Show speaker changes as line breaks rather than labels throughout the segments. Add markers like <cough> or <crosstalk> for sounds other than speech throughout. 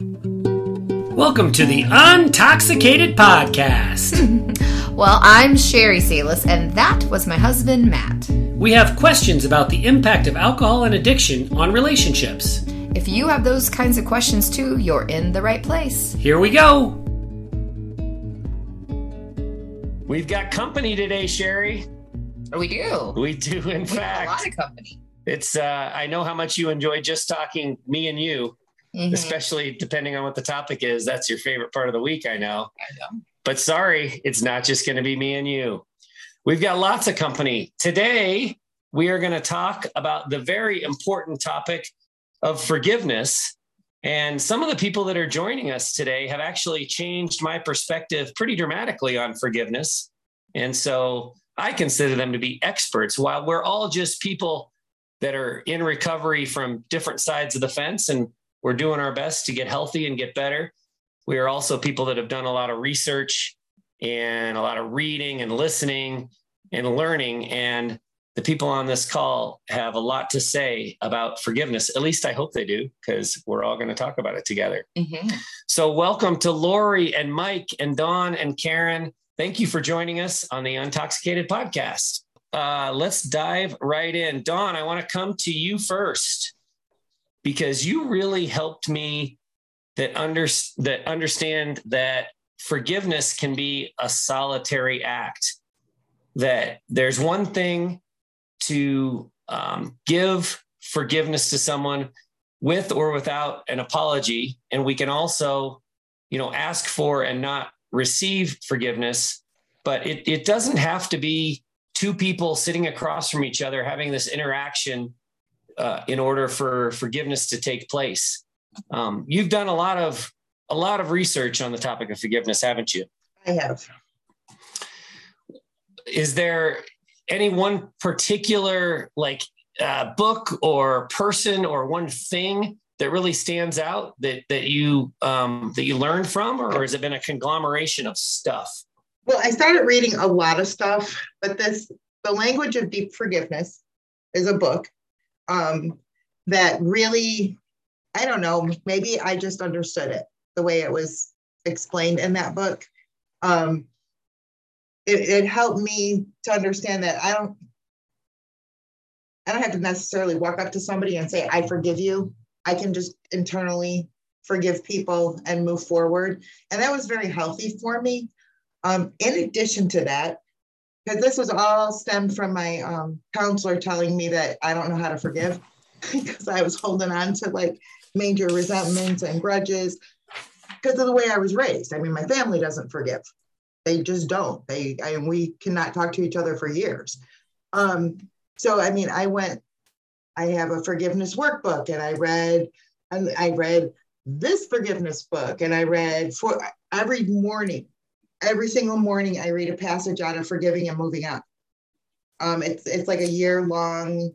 Welcome to the Untoxicated Podcast. <laughs>
well, I'm Sherry Salis, and that was my husband, Matt.
We have questions about the impact of alcohol and addiction on relationships.
If you have those kinds of questions too, you're in the right place.
Here we go. We've got company today, Sherry.
We do.
We do, in
we
fact.
a lot of company.
It's. Uh, I know how much you enjoy just talking me and you mm-hmm. especially depending on what the topic is. That's your favorite part of the week, I know.
I know.
But sorry, it's not just going to be me and you. We've got lots of company. Today, we are going to talk about the very important topic of forgiveness. And some of the people that are joining us today have actually changed my perspective pretty dramatically on forgiveness. And so I consider them to be experts while we're all just people that are in recovery from different sides of the fence and we're doing our best to get healthy and get better. We are also people that have done a lot of research and a lot of reading and listening and learning. And the people on this call have a lot to say about forgiveness. At least I hope they do, because we're all going to talk about it together. Mm-hmm. So, welcome to Lori and Mike and Dawn and Karen. Thank you for joining us on the Untoxicated podcast. Uh, let's dive right in. Dawn, I want to come to you first because you really helped me that under that understand that forgiveness can be a solitary act that there's one thing to um, give forgiveness to someone with or without an apology and we can also you know ask for and not receive forgiveness but it, it doesn't have to be two people sitting across from each other having this interaction uh, in order for forgiveness to take place. Um, you've done a lot of a lot of research on the topic of forgiveness, haven't you?
I have.
Is there any one particular like uh, book or person or one thing that really stands out that that you um, that you learned from, or, or has it been a conglomeration of stuff?
Well, I started reading a lot of stuff, but this the language of deep forgiveness is a book um, that really, I don't know, maybe I just understood it the way it was explained in that book. Um, it, it helped me to understand that I don't, I don't have to necessarily walk up to somebody and say, I forgive you. I can just internally forgive people and move forward. And that was very healthy for me. Um, in addition to that, because this was all stemmed from my um, counselor telling me that I don't know how to forgive <laughs> because I was holding on to like major resentments and grudges because of the way I was raised. I mean, my family doesn't forgive; they just don't. They, I mean, we cannot talk to each other for years. Um, so, I mean, I went. I have a forgiveness workbook, and I read, and I read this forgiveness book, and I read for every morning every single morning I read a passage out of Forgiving and Moving On. Um, it's it's like a year long,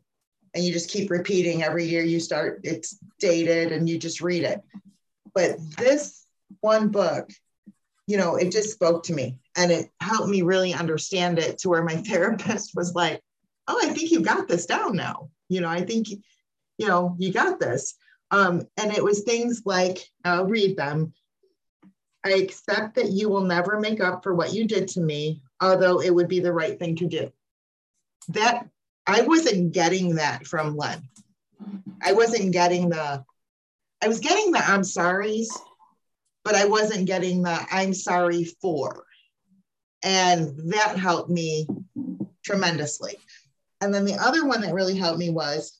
and you just keep repeating every year. You start it's dated, and you just read it. But this one book, you know, it just spoke to me, and it helped me really understand it. To where my <laughs> therapist was like, "Oh, I think you got this down now. You know, I think, you know, you got this." Um, and it was things like I'll read them I accept that you will never make up for what you did to me, although it would be the right thing to do. That I wasn't getting that from Len. I wasn't getting the, I was getting the I'm sorry's, but I wasn't getting the I'm sorry for. And that helped me tremendously. And then the other one that really helped me was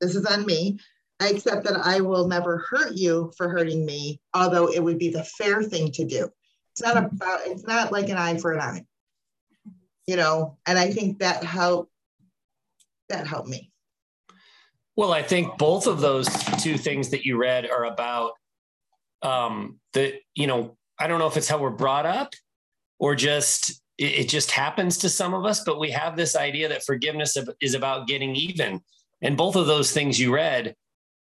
this is on me. I accept that I will never hurt you for hurting me, although it would be the fair thing to do. It's not about, it's not like an eye for an eye, you know, and I think that helped, that helped me.
Well, I think both of those two things that you read are about um, the, you know, I don't know if it's how we're brought up or just it, it just happens to some of us, but we have this idea that forgiveness is about getting even. And both of those things you read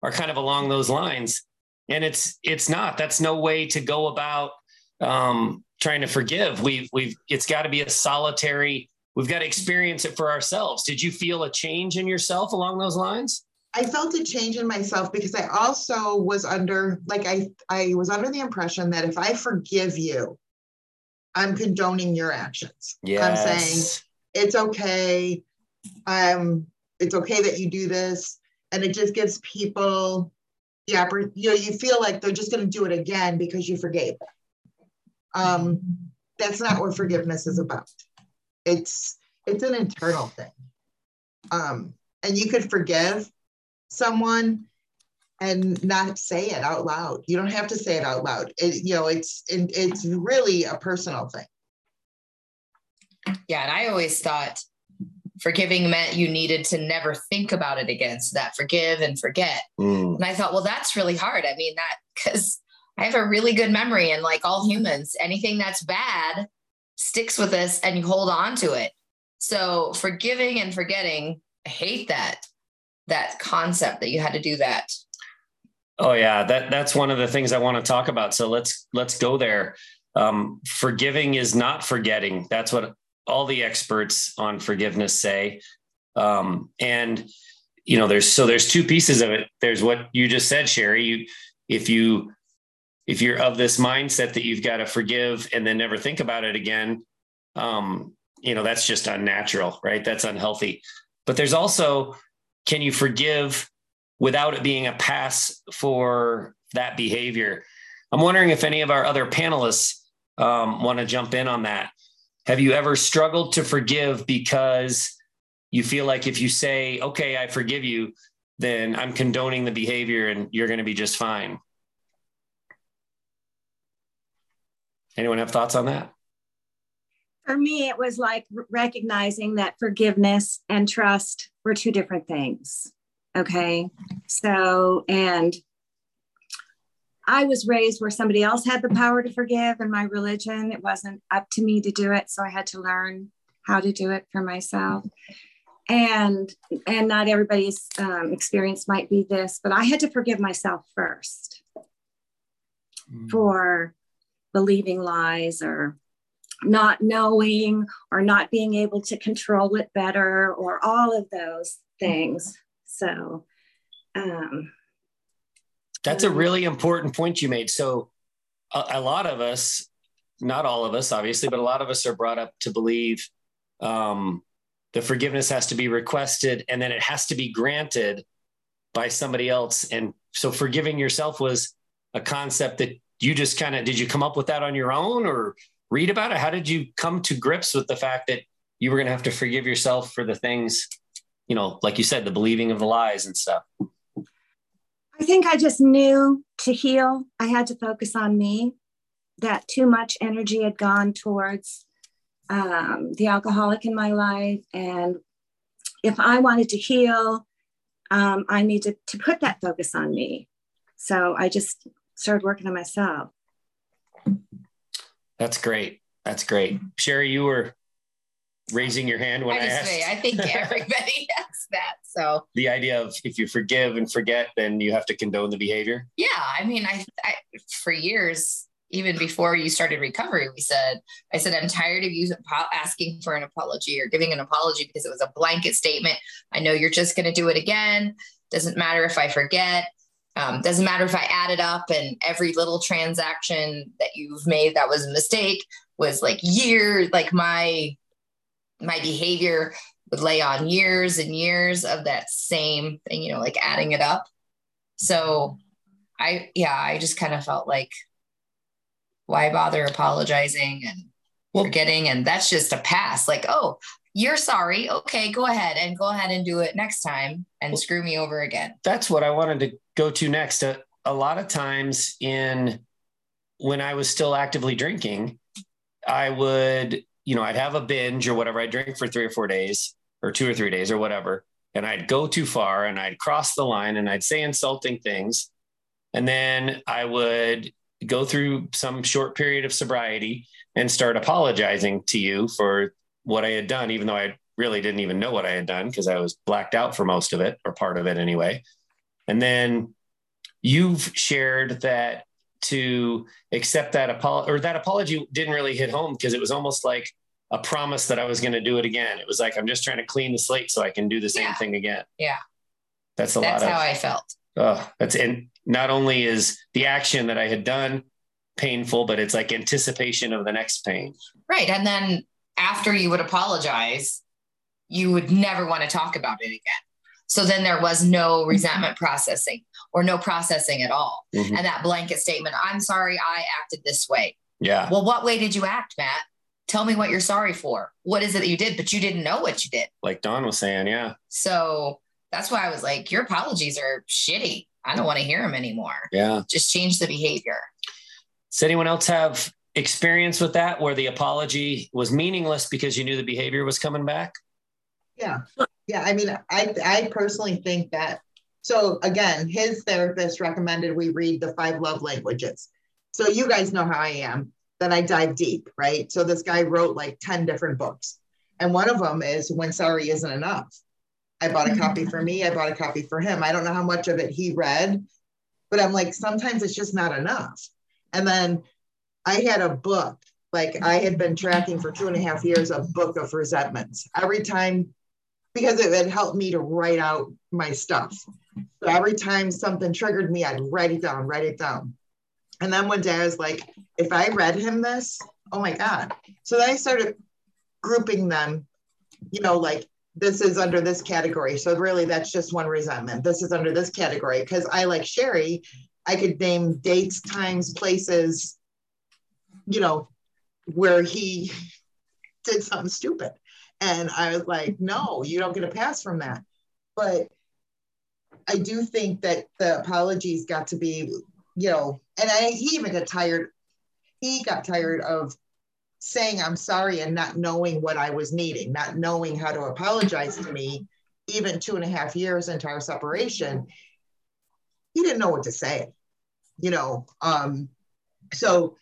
are kind of along those lines. And it's it's not. That's no way to go about um, trying to forgive. We've we've it's got to be a solitary. We've got to experience it for ourselves. Did you feel a change in yourself along those lines?
I felt a change in myself because I also was under like I I was under the impression that if I forgive you, I'm condoning your actions.
Yes.
I'm saying it's okay. Um, it's okay that you do this, and it just gives people the oppor- you know you feel like they're just going to do it again because you forgave. Um, that's not what forgiveness is about. It's it's an internal thing. Um, and you could forgive someone and not say it out loud. You don't have to say it out loud. It, you know, it's it, it's really a personal thing.
Yeah, and I always thought forgiving meant you needed to never think about it again. So that forgive and forget.
Mm.
And I thought, well, that's really hard. I mean, that because I have a really good memory, and like all humans, anything that's bad sticks with us and you hold on to it. So forgiving and forgetting, I hate that that concept that you had to do that.
Oh yeah, that that's one of the things I want to talk about. So let's let's go there. Um, forgiving is not forgetting. That's what all the experts on forgiveness say. Um, and you know, there's so there's two pieces of it. There's what you just said, Sherry. You if you if you're of this mindset that you've got to forgive and then never think about it again, um, you know, that's just unnatural, right? That's unhealthy. But there's also, can you forgive without it being a pass for that behavior? I'm wondering if any of our other panelists um, want to jump in on that. Have you ever struggled to forgive because you feel like if you say, okay, I forgive you, then I'm condoning the behavior and you're going to be just fine? Anyone have thoughts on that?
For me, it was like recognizing that forgiveness and trust were two different things. Okay. So, and I was raised where somebody else had the power to forgive in my religion. It wasn't up to me to do it. So I had to learn how to do it for myself. And and not everybody's um, experience might be this, but I had to forgive myself first mm. for believing lies or not knowing or not being able to control it better or all of those things. So, um,
that's a really important point you made. So, a, a, lot of us, not all of us, obviously, but a lot of us are brought up to believe um, the forgiveness has to be requested and then it has to be granted by somebody else. And so, forgiving yourself was a concept that you just kind of did you come up with that on your own or read about it? How did you come to grips with the fact that you were going to have to forgive yourself for the things, you know, like you said, the believing of the lies and stuff?
I think I just knew to heal, I had to focus on me, that too much energy had gone towards um, the alcoholic in my life. And if I wanted to heal, um, I needed to put that focus on me. So I just started working on myself.
That's great. That's great. Sherry, you were raising your hand when I, I asked.
Say, I think <laughs> everybody that. So
the idea of if you forgive and forget, then you have to condone the behavior.
Yeah, I mean, I, I for years, even before you started recovery, we said, I said, I'm tired of you asking for an apology or giving an apology because it was a blanket statement. I know you're just going to do it again. Doesn't matter if I forget. Um, doesn't matter if I add it up and every little transaction that you've made that was a mistake was like years, like my my behavior would lay on years and years of that same thing, you know, like adding it up. So I yeah, I just kind of felt like why bother apologizing and forgetting and that's just a pass like oh you're sorry. Okay, go ahead and go ahead and do it next time and well, screw me over again.
That's what I wanted to go to next. A, a lot of times in when I was still actively drinking, I would, you know, I'd have a binge or whatever. I'd drink for three or four days or two or three days or whatever. And I'd go too far and I'd cross the line and I'd say insulting things. And then I would go through some short period of sobriety and start apologizing to you for what I had done, even though I really didn't even know what I had done because I was blacked out for most of it or part of it anyway. And then you've shared that to accept that apology or that apology didn't really hit home because it was almost like a promise that I was going to do it again. It was like, I'm just trying to clean the slate so I can do the same
yeah.
thing again.
Yeah.
That's a
That's
lot of.
how I felt.
Oh, that's and not only is the action that I had done painful, but it's like anticipation of the next pain.
Right. And then after you would apologize, you would never want to talk about it again. So then there was no resentment processing or no processing at all.
Mhm.
And that blanket statement, I'm sorry I acted this way.
Yeah.
Well, what way did you act, Matt? Tell me what you're sorry for. What is it that you did? But you didn't know what you did.
Like Dawn was saying, yeah.
So that's why I was like, your apologies are shitty. I don't want to hear them anymore.
Yeah.
Just change the behavior.
Does anyone else have experience with that where the apology was meaningless because you knew the behavior was coming back?
Yeah. Yeah. I mean, I, I personally think that. So again, his therapist recommended we read the five love languages. So you guys know how I am, that I dive deep, right? So this guy wrote like 10 different books. And one of them is When Sorry Isn't Enough. I bought a mm-hmm. copy for me, I bought a copy for him. I don't know how much of it he read, but I'm like, sometimes it's just not enough. And then I had a book, like I had been tracking for two and a half years, a book of resentments. Every time because it had helped me to write out my stuff. So every time something triggered me, I'd write it down, write it down. And then one day I was like, if I read him this, oh my God. So then I started grouping them, you know, like this is under this category. So really that's just one resentment. This is under this category. Cause I like Sherry, I could name dates, times, places, you know, where he <laughs> did something stupid. And I was like, no, you don't get a pass from that. But I do think that the apologies got to be, you know, and I, he even got tired. He got tired of saying I'm sorry and not knowing what I was needing, not knowing how to apologize to me, even two and a half years into our separation. He didn't know what to say, you know. Um, so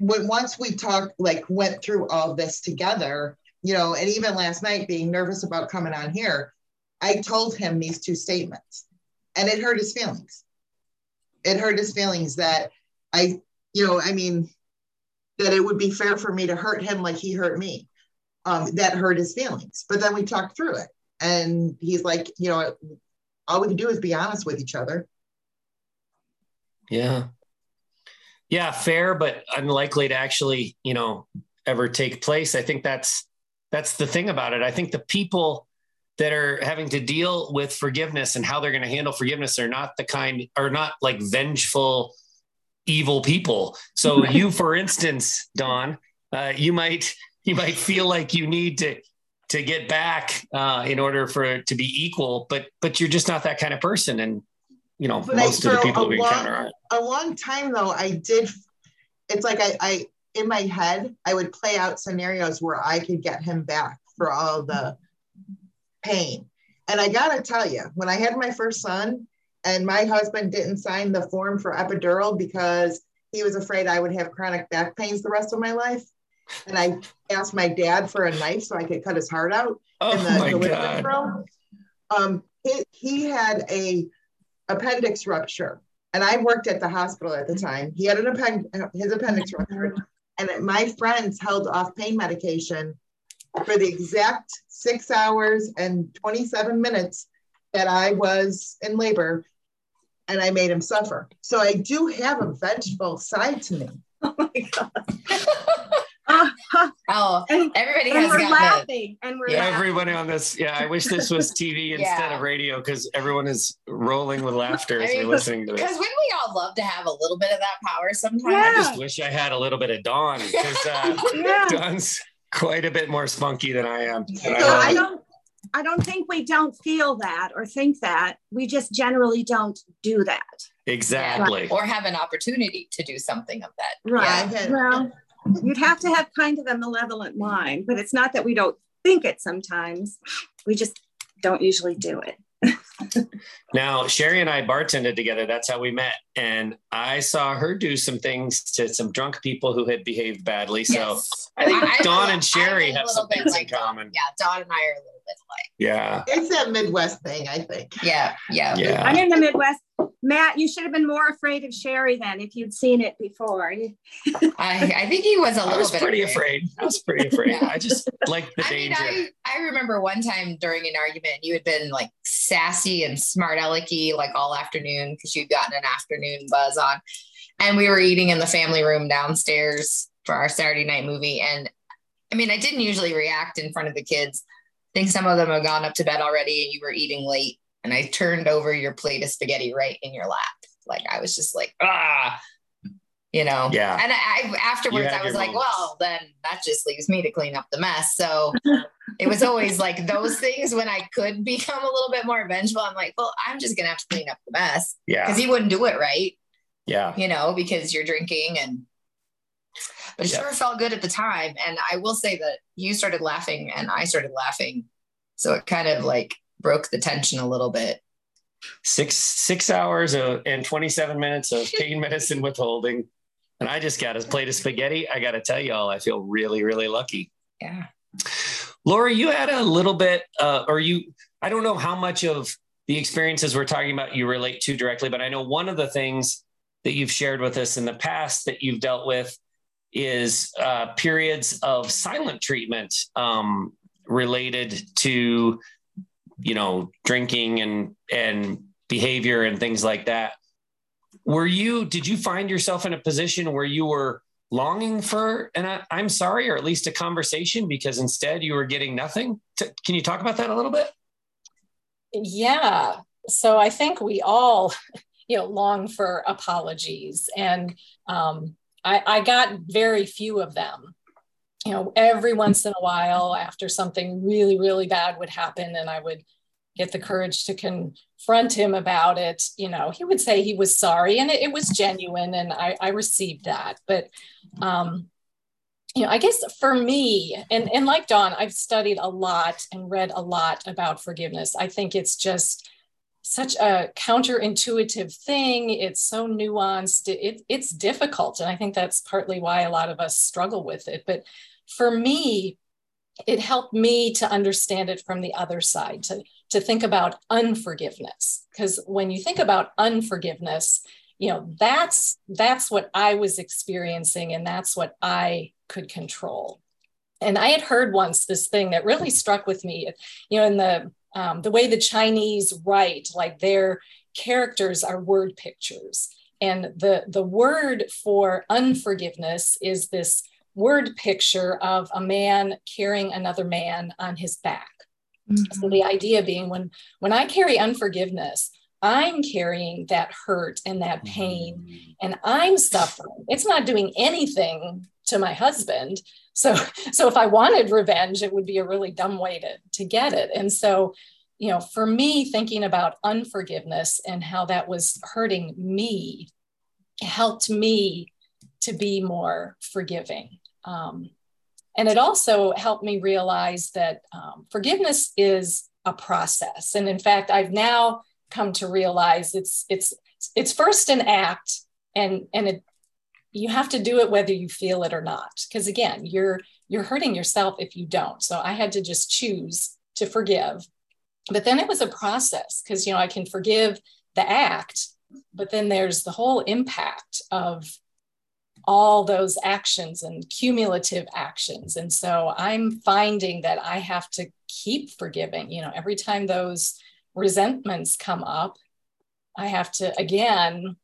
when once we talked, like went through all this together, you know, and even last night being nervous about coming on here, I told him these two statements and it hurt his feelings. It hurt his feelings that I, you know, I mean, that it would be fair for me to hurt him like he hurt me. Um, that hurt his feelings. But then we talked through it. And he's like, you know, all we can do is be honest with each other.
Yeah. Yeah, fair, but unlikely to actually, you know, ever take place. I think that's that's the thing about it. I think the people that are having to deal with forgiveness and how they're going to handle forgiveness are not the kind are not like vengeful evil people. So
Right.
you for instance, Dawn, uh, you might you might feel like you need to to get back uh, in order for it to be equal, but but you're just not that kind of person and you know,
But I-
most of the people we
long-
encounter aren't.
a long time though i did it's like I, I in my head i would play out scenarios where i could get him back for all the pain and i gotta tell you when i had my first son and my husband didn't sign the form for epidural because he was afraid i would have chronic back pains the rest of my life and i asked my dad for a knife so i could cut his heart out
Oh
in the
my
delivery
God.
room. Um, he, he had a appendix rupture, and I worked at the hospital at the time. He had an append- his appendix rupture, and my friends held off pain medication for the exact six hours and 27 minutes that I was in labor, and I made him suffer. So I do have a vengeful side to me. <laughs>
Oh my God. Ha, <laughs>
Oh,
and,
everybody
and
has
we're
gotten
laughing and we're
Yeah,
laughing.
everybody on this. Yeah, I wish this was TV <laughs> instead
Yeah.
of radio because everyone is rolling with laughter as
I mean,
they're listening to
it.
Because
wouldn't we all love to have a little bit of that power sometimes?
I
Yeah.
just wish I had a little bit of Dawn because uh,
Yeah.
Dawn's quite a bit more spunky than I am. And
So
I
So I don't I don't think we don't feel that or think that. We just generally don't do that.
exactly.
Or have an opportunity to do something of that.
Right.
Yeah.
Well, you'd have to have kind of a malevolent mind, but it's not that we don't think it sometimes. We just don't usually do it. <laughs>
Now, Sherry and I bartended together. That's how we met. And I saw her do some things to some drunk people who had behaved badly. So
Yes.
I think
I- I-
Dawn
I'm
and Sherry
a
have some
bit
things in
like Dawn.
common.
Yeah, Dawn and I are a little bit like.
Yeah.
It's that Midwest thing, I think.
Yeah, yeah.
Yeah.
I'm in the Midwest. Matt, you should have been more afraid of Sherry then if you'd seen it before. <laughs>
I, I think he was a little
I was
bit
pretty afraid. I was pretty afraid.
Yeah.
I just like the <laughs>
I mean,
danger.
I, I remember one time during an argument, you had been like sassy and smart alecky like all afternoon because you'd gotten an afternoon buzz on. And we were eating in the family room downstairs for our Saturday night movie. And I mean, I didn't usually react in front of the kids. I think some of them had gone up to bed already and you were eating late. And I turned over your plate of spaghetti right in your lap. Like I was just like, ah, you know.
Yeah.
And I afterwards I was like,
moments.
well, then that just leaves me to clean up the mess. So <laughs> it was always like those things when I could become a little bit more vengeful. I'm like, well, I'm just gonna have to clean up the mess
yeah.
because he wouldn't do it right,
Yeah.
you know, because you're drinking and. But it
Yeah.
sure felt good at the time, and I will say that you started laughing and I started laughing, so it kind of like broke the tension a little bit.
Six six hours of, and 27 minutes of <laughs> pain medicine withholding. And I just got a plate of spaghetti. I got to tell y'all, I feel really, really lucky.
Yeah.
Lori, you had a little bit, uh, or you, I don't know how much of the experiences we're talking about you relate to directly, but I know one of the things that you've shared with us in the past that you've dealt with is uh, periods of silent treatment um, related to, you know, drinking and and behavior and things like that. Were you? Did you find yourself in a position where you were longing for and I, i'm sorry or at least a conversation because instead you were getting nothing T- can you talk about that a little bit
Yeah. So I think we all, <laughs> you know, long for apologies. And um, I, I got very few of them. You know, every once in a while, after something really, really bad would happen, and I would get the courage to confront him about it, you know, he would say he was sorry and it, it was genuine, and I, I received that. But, um, you know, I guess for me, and, and like Dawn, I've studied a lot and read a lot about forgiveness. I think it's just such a counterintuitive thing. It's so nuanced. It, it's difficult. And I think that's partly why a lot of us struggle with it. But for me, it helped me to understand it from the other side, to, to think about unforgiveness. Because when you think about unforgiveness, you know that's that's what i was experiencing and that's what i could control and i had heard once this thing that really struck with me you know in the um, the way the chinese write like their characters are word pictures and the the word for unforgiveness is this word picture of a man carrying another man on his back so mm-hmm. the idea being when when i carry unforgiveness I'm carrying that hurt and that pain mm-hmm. and I'm suffering. It's not doing anything to my husband. So so if I wanted revenge, it would be a really dumb way to to get it. And so, you know, for me thinking about unforgiveness and how that was hurting me helped me to be more forgiving. Um, and it also helped me realize that um, forgiveness is a process. And in fact, I've now come to realize it's it's it's first an act and and it you have to do it whether you feel it or not. Because again you're you're hurting yourself if you don't. So i had to just choose to forgive. But then it was a process because you know i can forgive the act but then there's the whole impact of all those actions and cumulative actions and so i'm finding that i have to keep forgiving you know every time those resentments come up, I have to again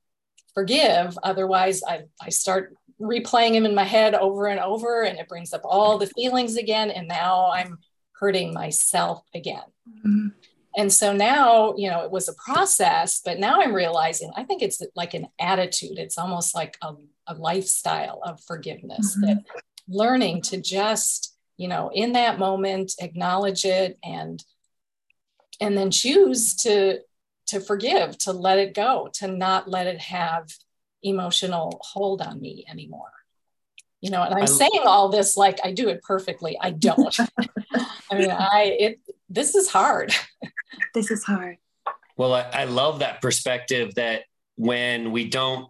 forgive. Otherwise, I, I start replaying them in my head over and over, and it brings up all the feelings again. And now I'm hurting myself again.
Mm-hmm.
And so now, you know, it was a process, but now I'm realizing I think it's like an attitude. It's almost like a, a lifestyle of forgiveness
Mhm.
that learning to just, you know, in that moment, acknowledge it and and then choose to to forgive to let it go to not let it have emotional hold on me anymore you know and i'm
I-
saying all this like i do it perfectly i don't <laughs> i mean i it this is hard
This is hard.
Well, I, I love that perspective that when we don't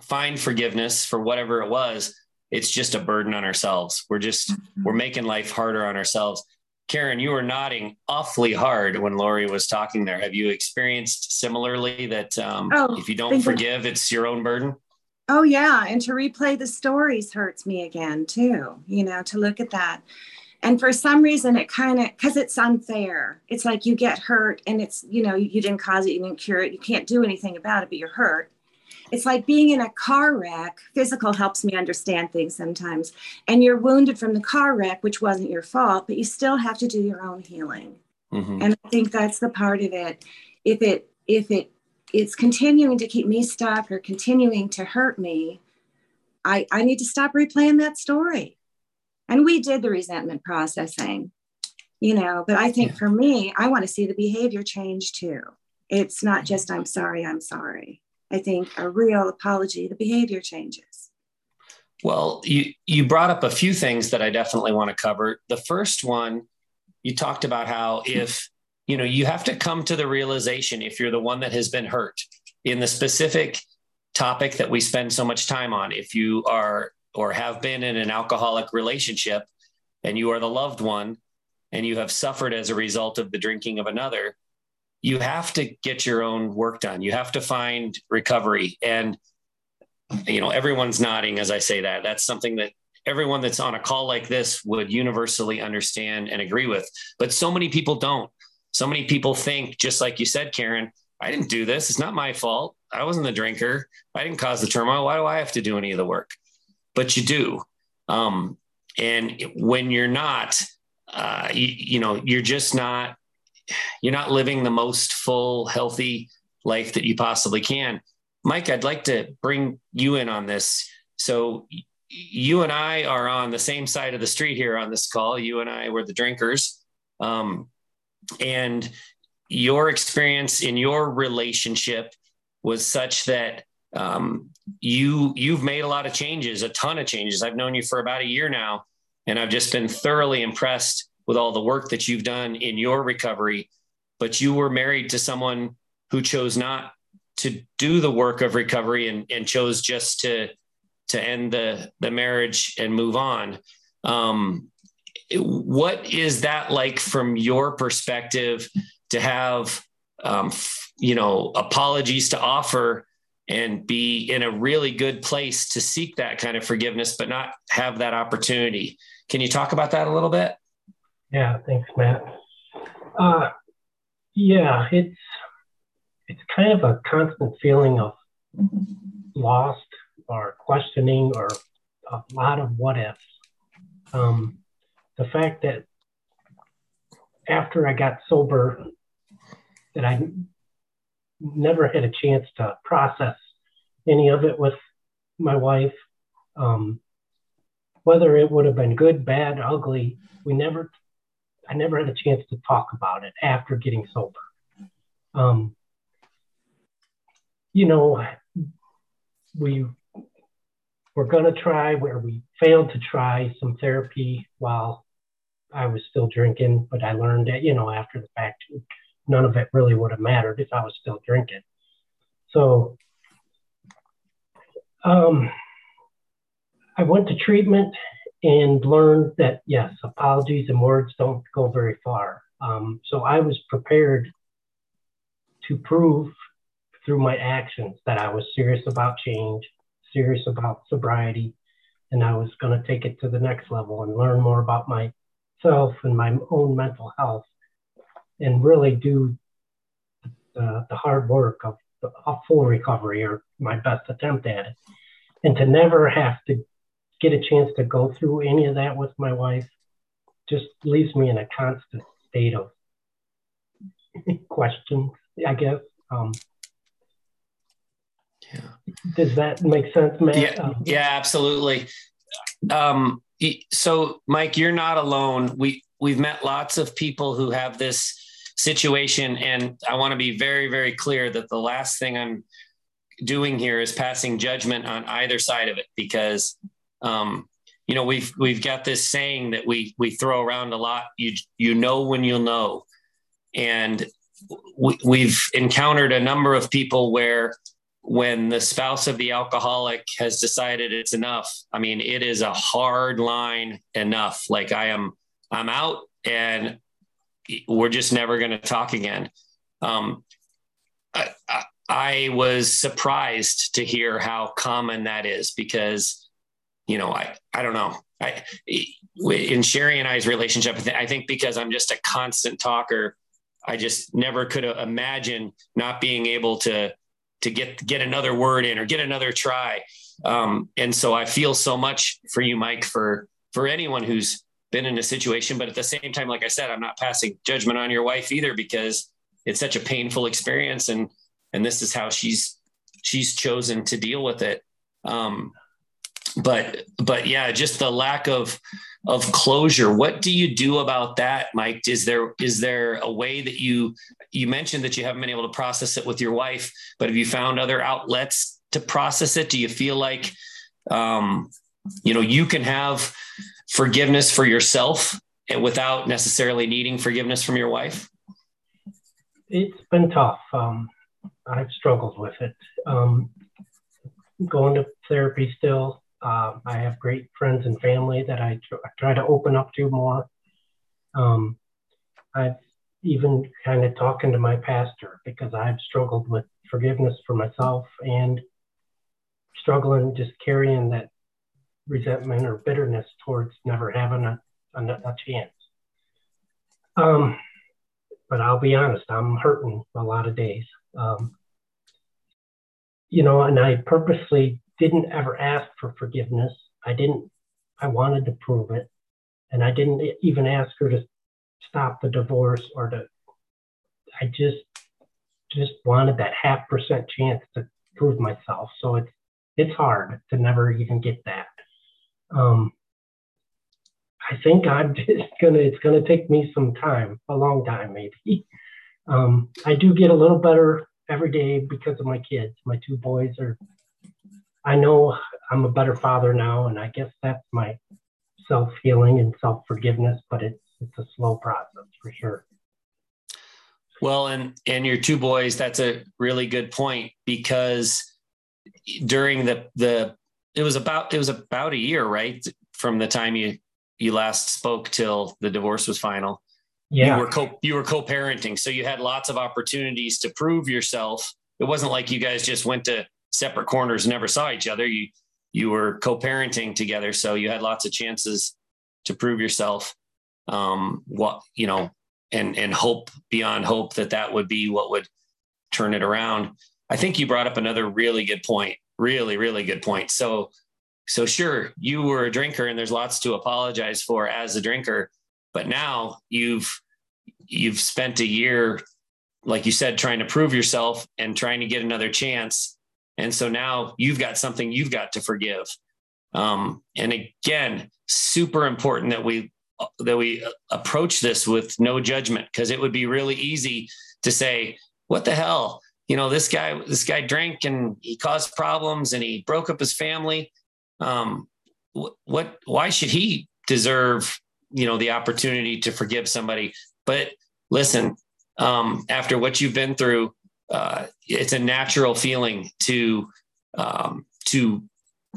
find forgiveness for whatever it was, it's just a burden on ourselves. We're just we're making life harder on ourselves. Karen, you were nodding awfully hard when Lori was talking there. Have you experienced similarly that um, oh, if you don't forgive, it's your own burden?
Oh, yeah. And to replay the stories hurts me again, too, you know, to look at that. And for some reason, it kind of, because it's unfair. It's like you get hurt and it's, you know, you didn't cause it, you didn't cure it, you can't do anything about it, but you're hurt it's like being in a car wreck. Physical helps me understand things sometimes. And you're wounded from the car wreck, which wasn't your fault, but you still have to do your own healing. Mm-hmm. And I think that's the part of it. If it if it it's continuing to keep me stuck or continuing to hurt me, I, I need to stop replaying that story. And we did the resentment processing, you know, but I think for me, I want to see the behavior change too. It's not just I'm sorry, I'm sorry. I think a real apology, the behavior changes.
Well, you you brought up a few things that I definitely want to cover. The first one, you talked about how if you know you have to come to the realization if you're the one that has been hurt in the specific topic that we spend so much time on. If you are or have been in an alcoholic relationship and you are the loved one and you have suffered as a result of the drinking of another, you have to get your own work done. You have to find recovery. And, you know, everyone's nodding as I say that. That's something that everyone that's on a call like this would universally understand and agree with. But so many people don't. So many people think, just like you said, Karen, I didn't do this. It's not my fault. I wasn't the drinker. I didn't cause the turmoil. Why do I have to do any of the work? But you do. Um, and when you're not, uh, you, you know, you're just not you're not living the most full, healthy life that you possibly can. Mike, I'd like to bring you in on this. So you and I are on the same side of the street here on this call. You and I were the drinkers. Um, and your experience in your relationship was such that um, you you've made a lot of changes, a ton of changes. I've known you for about a year now, and I've just been thoroughly impressed with all the work that you've done in your recovery, but you were married to someone who chose not to do the work of recovery and, and chose just to to end the the marriage and move on. Um, what is that like from your perspective to have um, you know apologies to offer and be in a really good place to seek that kind of forgiveness but not have that opportunity can you talk about that a little bit
yeah, thanks, Matt. Uh, yeah, it's it's kind of a constant feeling of lost or questioning or a lot of what ifs. Um, the fact that after I got sober, that I never had a chance to process any of it with my wife. Um, whether it would have been good, bad, ugly, we never I never had a chance to talk about it after getting sober. Um, you know, we were going to try where we failed to try some therapy while I was still drinking, but I learned that, you know, after the fact, none of it really would have mattered if I was still drinking. So um, I went to treatment and learned that yes, apologies and words don't go very far. Um, so I was prepared to prove through my actions that I was serious about change, serious about sobriety, and I was going to take it to the next level and learn more about myself and my own mental health and really do the, the hard work of a full recovery or my best attempt at it. And to never have to get a chance to go through any of that with my wife just leaves me in a constant state of questions, I guess. Um, yeah. Does that make sense, Matt?
Yeah, um, yeah absolutely. Um, so, Mike, you're not alone. We we've met lots of people who have this situation, and I want to be very, very clear that the last thing I'm doing here is passing judgment on either side of it because um, you know, we've we've got this saying that we we throw around a lot. You you know when you'll know, and we, we've encountered a number of people where when the spouse of the alcoholic has decided it's enough i mean it is a hard line enough like i am i'm out and we're just never going to talk again. Um, I, I, I was surprised to hear how common that is because, you know, I, I don't know. I, in Sherry and I's relationship, I think because I'm just a constant talker, I just never could imagine not being able to to get get another word in or get another try. Um, and so I feel so much for you, Mike, for for anyone who's been in a situation. But at the same time, like I said, I'm not passing judgment on your wife either because it's such a painful experience, and and this is how she's she's chosen to deal with it. Um, but but yeah, just the lack of of closure. What do you do about that, Mike? Is there is there a way that you you mentioned that you haven't been able to process it with your wife, but have you found other outlets to process it? Do you feel like um, you know you can have forgiveness for yourself without necessarily needing forgiveness from your wife?
It's been tough. Um, I've struggled with it. Um, going to therapy still. Uh, I have great friends and family that I, tr- I try to open up to more. Um, I've even kind of talking to my pastor because I've struggled with forgiveness for myself and struggling just carrying that resentment or bitterness towards never having a, a, a chance. Um, but I'll be honest, I'm hurting a lot of days. Um, you know, and I purposely didn't ever ask for forgiveness. I didn't, I wanted to prove it. And I didn't even ask her to stop the divorce or to, I just, just wanted that half percent chance to prove myself. So it's, it's hard to never even get that. Um, I think I'm <laughs> just gonna. It's gonna take me some time, a long time maybe. Um, I do get a little better every day because of my kids. My two boys are. I know I'm a better father now, and I guess that's my self healing and self forgiveness. But it's it's a slow process for sure.
Well, and and your two boys, that's a really good point because during the the it was about it was about a year, right, from the time you you last spoke till the divorce was final. Yeah. You were co you were co-parenting, so you had lots of opportunities to prove yourself. It wasn't like you guys just went to separate corners never saw each other. You you were co-parenting together, so you had lots of chances to prove yourself. Um, what you know, and and hope beyond hope that that would be what would turn it around. I think you brought up another really good point really really good point so so sure you were a drinker and there's lots to apologize for as a drinker but now you've you've spent a year like you said trying to prove yourself and trying to get another chance and so now you've got something you've got to forgive um, and again super important that we that we approach this with no judgment because it would be really easy to say what the hell you know, this guy, this guy drank and he caused problems and he broke up his family. Um, what, what, why should he deserve, you know, the opportunity to forgive somebody? But listen, um, after what you've been through, uh, it's a natural feeling to, um, to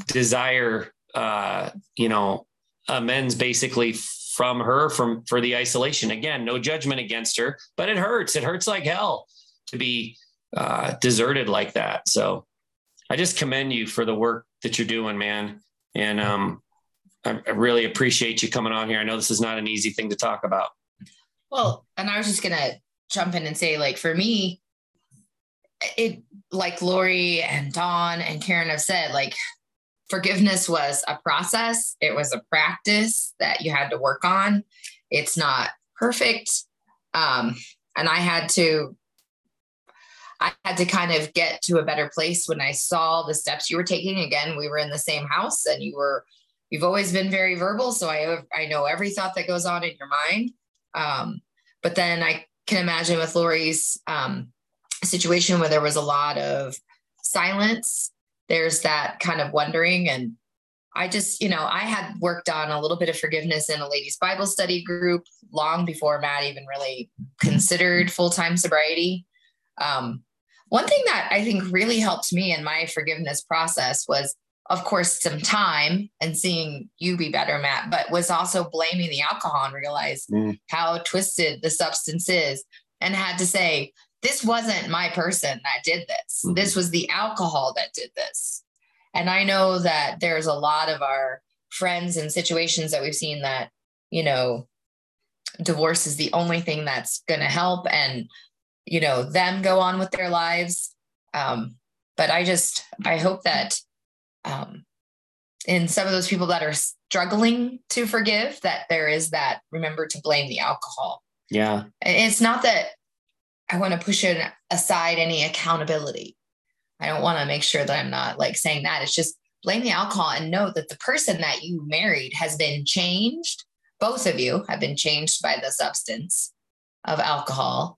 desire, uh, you know, amends basically from her from for the isolation again no judgment against her but it hurts it hurts like hell to be uh, deserted like that. So I just commend you for the work that you're doing, man. And um, I, I really appreciate you coming on here. I know this is not an easy thing to talk about.
Well, and I was just gonna jump in and say, like, for me, it like Lori and Dawn and Karen have said, like, forgiveness was a process. It was a practice that you had to work on. It's not perfect. Um, and I had to I had to kind of get to a better place when I saw the steps you were taking. Again, we were in the same house and you were, you've always been very verbal. So I, I know every thought that goes on in your mind. Um, but then I can imagine with Lori's um, situation where there was a lot of silence, there's that kind of wondering. And I just, you know, I had worked on a little bit of forgiveness in a ladies' Bible study group long before Matt even really considered full time sobriety. Um, one thing that I think really helped me in my forgiveness process was of course, some time and seeing you be better, Matt, but was also blaming the alcohol and realized mm. how twisted the substance is and had to say, this wasn't my person that did this. Mm-hmm. This was the alcohol that did this. And I know that there's a lot of our friends and situations that we've seen that, you know, divorce is the only thing that's going to help and, you know, them go on with their lives. Um, but I just, I hope that um, in some of those people that are struggling to forgive, that there is that remember to blame the alcohol.
Yeah.
It's not that I want to push it aside any accountability. I don't want to make sure that I'm not like saying that. It's just blame the alcohol and know that the person that you married has been changed. Both of you have been changed by the substance of alcohol.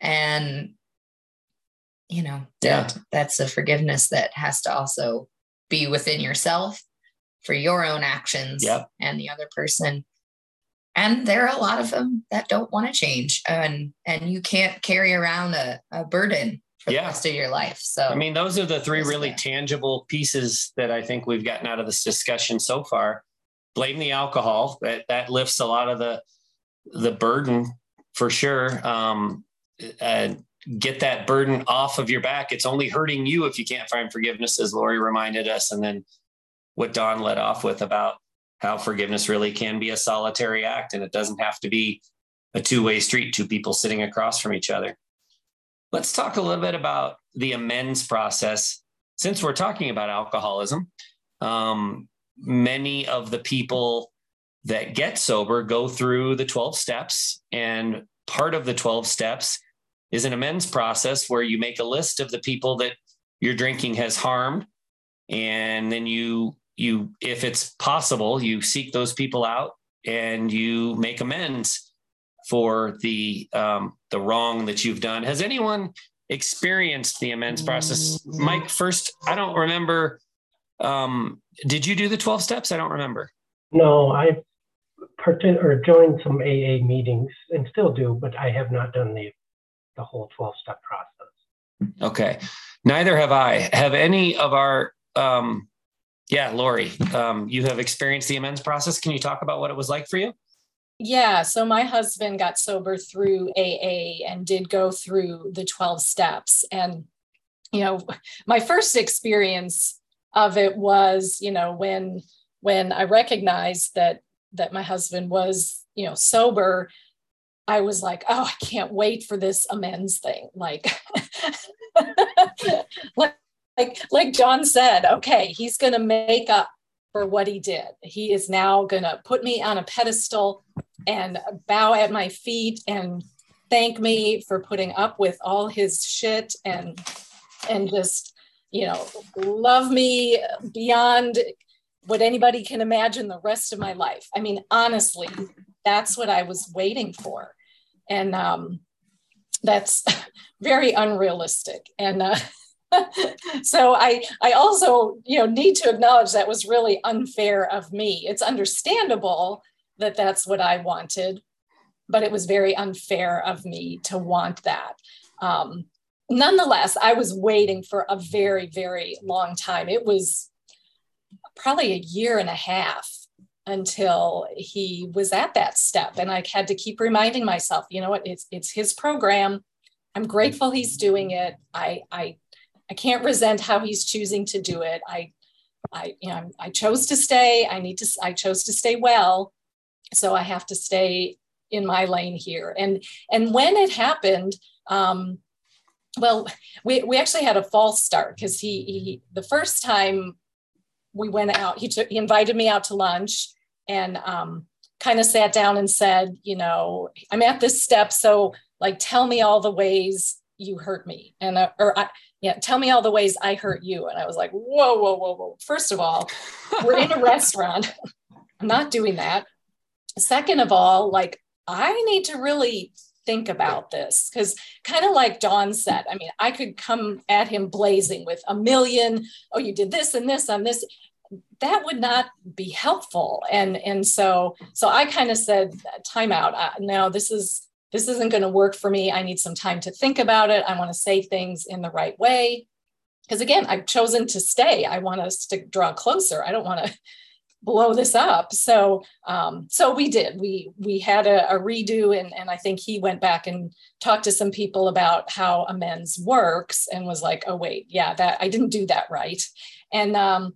And, you know, that, that's a forgiveness that has to also be within yourself for your own actions
yep.
and the other person and there are a lot of them that Dawn't want to change and and you can't carry around a, a burden for yeah. the rest of your life so.
I mean those are the three really tangible pieces that i think we've gotten out of this discussion so far. Blame the alcohol that that lifts a lot of the the burden for sure um uh, get that burden off of your back. It's only hurting you if you can't find forgiveness as lori reminded us and then what don led off with about how forgiveness really can be a solitary act and it doesn't have to be a two way street, two people sitting across from each other. Let's talk a little bit about the amends process. Since we're talking about alcoholism, um, many of the people that get sober go through the 12 steps. And part of the 12 steps is an amends process where you make a list of the people that your drinking has harmed. And then you you if it's possible you seek those people out and you make amends for the um, the wrong that you've done. Has anyone experienced the amends process? Mike first i don't remember um, did you do the 12 steps? I don't remember.
No i part or joined some aa meetings and still do but i have not done the the whole 12 step process.
Okay. Neither have i. Have any of our um, yeah, Lori, um, you have experienced the amends process. Can you talk about what it was like for you?
Yeah, so my husband got sober through AA and did go through the 12 steps. And, you know, my first experience of it was, you know, when when I recognized that that my husband was, you know, sober, I was like, oh, I can't wait for this amends thing. Like, <laughs> like like like John said, okay, he's going to make up for what he did. He is now going to put me on a pedestal and bow at my feet and thank me for putting up with all his shit and and just you know love me beyond what anybody can imagine the rest of my life. I mean, honestly, that's what I was waiting for, and um, that's <laughs> very unrealistic. And uh, <laughs> so I I also you know need to acknowledge that was really unfair of me. It's understandable that that's what I wanted, but it was very unfair of me to want that. Um, nonetheless, I was waiting for a very very long time. It was probably a year and a half until he was at that step, and I had to keep reminding myself, you know what, it's it's his program. I'm grateful he's doing it. I I I can't resent how he's choosing to do it. I, I, you know, I chose to stay. I need to. I chose to stay well, so I have to stay in my lane here. And and when it happened, um, well, we we actually had a false start because he he the first time we went out, he took he invited me out to lunch and um, kind of sat down and said, you know, I'm at this step, so like tell me all the ways you hurt me and uh, or I, yeah, tell me all the ways I hurt you. And I was like, whoa, whoa, whoa, whoa. First of all, we're in a <laughs> restaurant. I'm not doing that. Second of all, like, I need to really think about this because kind of like Dawn said, I mean, I could come at him blazing with a million, oh, you did this and this and this. That would not be helpful. And and so so I kind of said, time out. Uh, now this is this isn't going to work for me. I need some time to think about it. I want to say things in the right way. because again, I've chosen to stay. I want us to draw closer. I don't want to <laughs> blow this up. So um, so we did. We we had a, a, redo, and and I think he went back and talked to some people about how amends works, and was like, oh wait, yeah, that I didn't do that right, and um,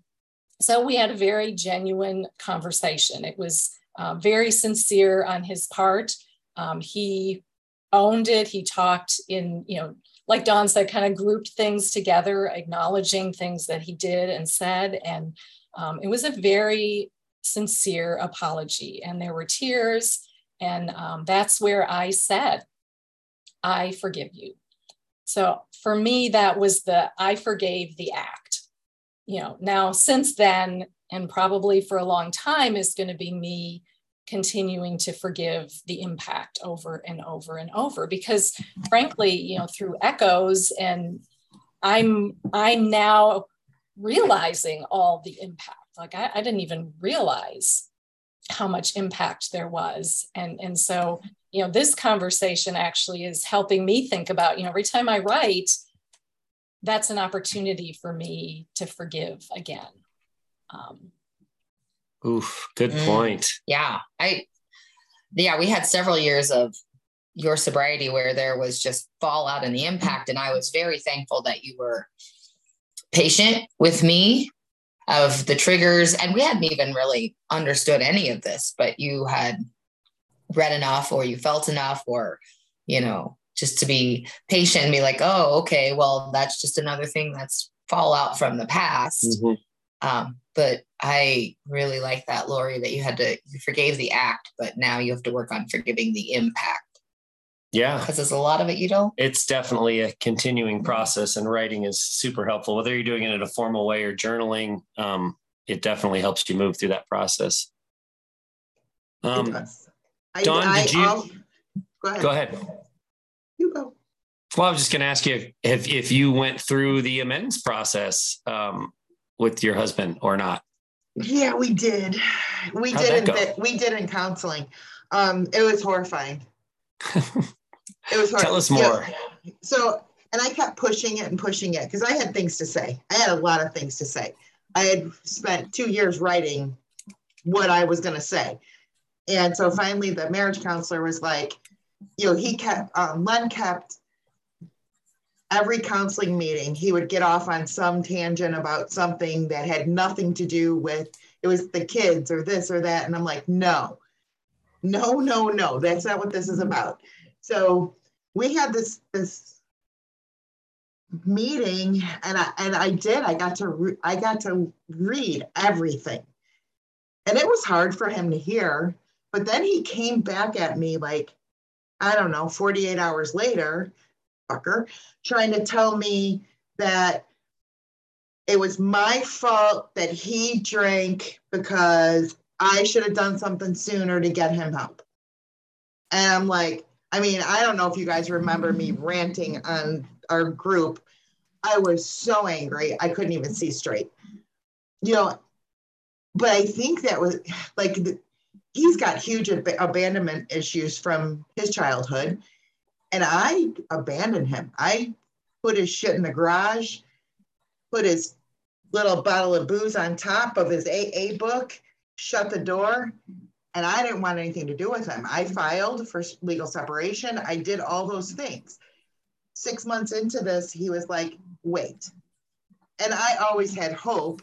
so we had a very genuine conversation. It was uh, very sincere on his part. Um, he owned it. He talked in you know like Dawn said, kind of grouped things together, acknowledging things that he did and said. And um, it was a very sincere apology. And there were tears. And um, that's where I said, I forgive you. So for me, that was the I forgave the act. You know, now since then, and probably for a long time, is going to be me continuing to forgive the impact over and over and over because frankly you know through echoes and i'm i'm now realizing all the impact. Like I, I didn't even realize how much impact there was. And and so you know this conversation actually is helping me think about you know every time i write that's an opportunity for me to forgive again. Um,
Oof, good mm, point.
Yeah. I yeah, we had several years of your sobriety where there was just fallout and the impact. And I was very thankful that you were patient with me of the triggers. And we hadn't even really understood any of this, but you had read enough or you felt enough or, you know, just to be patient and be like, oh, okay, well, that's just another thing that's fallout from the past. Mm-hmm. Um, but I really like that, Lori, that you had to, you forgave the act, but now you have to work on forgiving the impact.
Yeah.
Because there's a lot of it you don't.
It's definitely a continuing process, and writing is super helpful. Whether you're doing it in a formal way or journaling, um, it definitely helps you move through that process. Um, I, Dawn, I, did you? I'll, go ahead. Go ahead.
You go.
Well, I was just going to ask you if if you went through the amends process um, with your husband or not?
Yeah, we did. We How'd did in we did in counseling. Um, it was horrifying. <laughs>
it was horrifying. Tell us more.
Yeah. So, and I kept pushing it and pushing it because I had things to say. I had a lot of things to say. I had spent two years writing what I was going to say. And so finally, the marriage counselor was like, you know, he kept, um, Len kept every counseling meeting, he would get off on some tangent about something that had nothing to do with it was the kids or this or that. And I'm like, no, no, no, no, that's not what this is about. So we had this this meeting and I and I did I got to re- I got to read everything. And it was hard for him to hear, but then he came back at me like I don't know, 48 hours later fucker, trying to tell me that it was my fault that he drank because I should have done something sooner to get him help. And I'm like, I mean, I don't know if you guys remember me ranting on our group. I was so angry, I couldn't even see straight. You know, but I think that was like the, he's got huge ab- abandonment issues from his childhood. And I abandoned him. I put his shit in the garage, put his little bottle of booze on top of his AA book, shut the door, and I didn't want anything to do with him. I filed for legal separation. I did all those things. Six months into this, he was like, wait. And I always had hope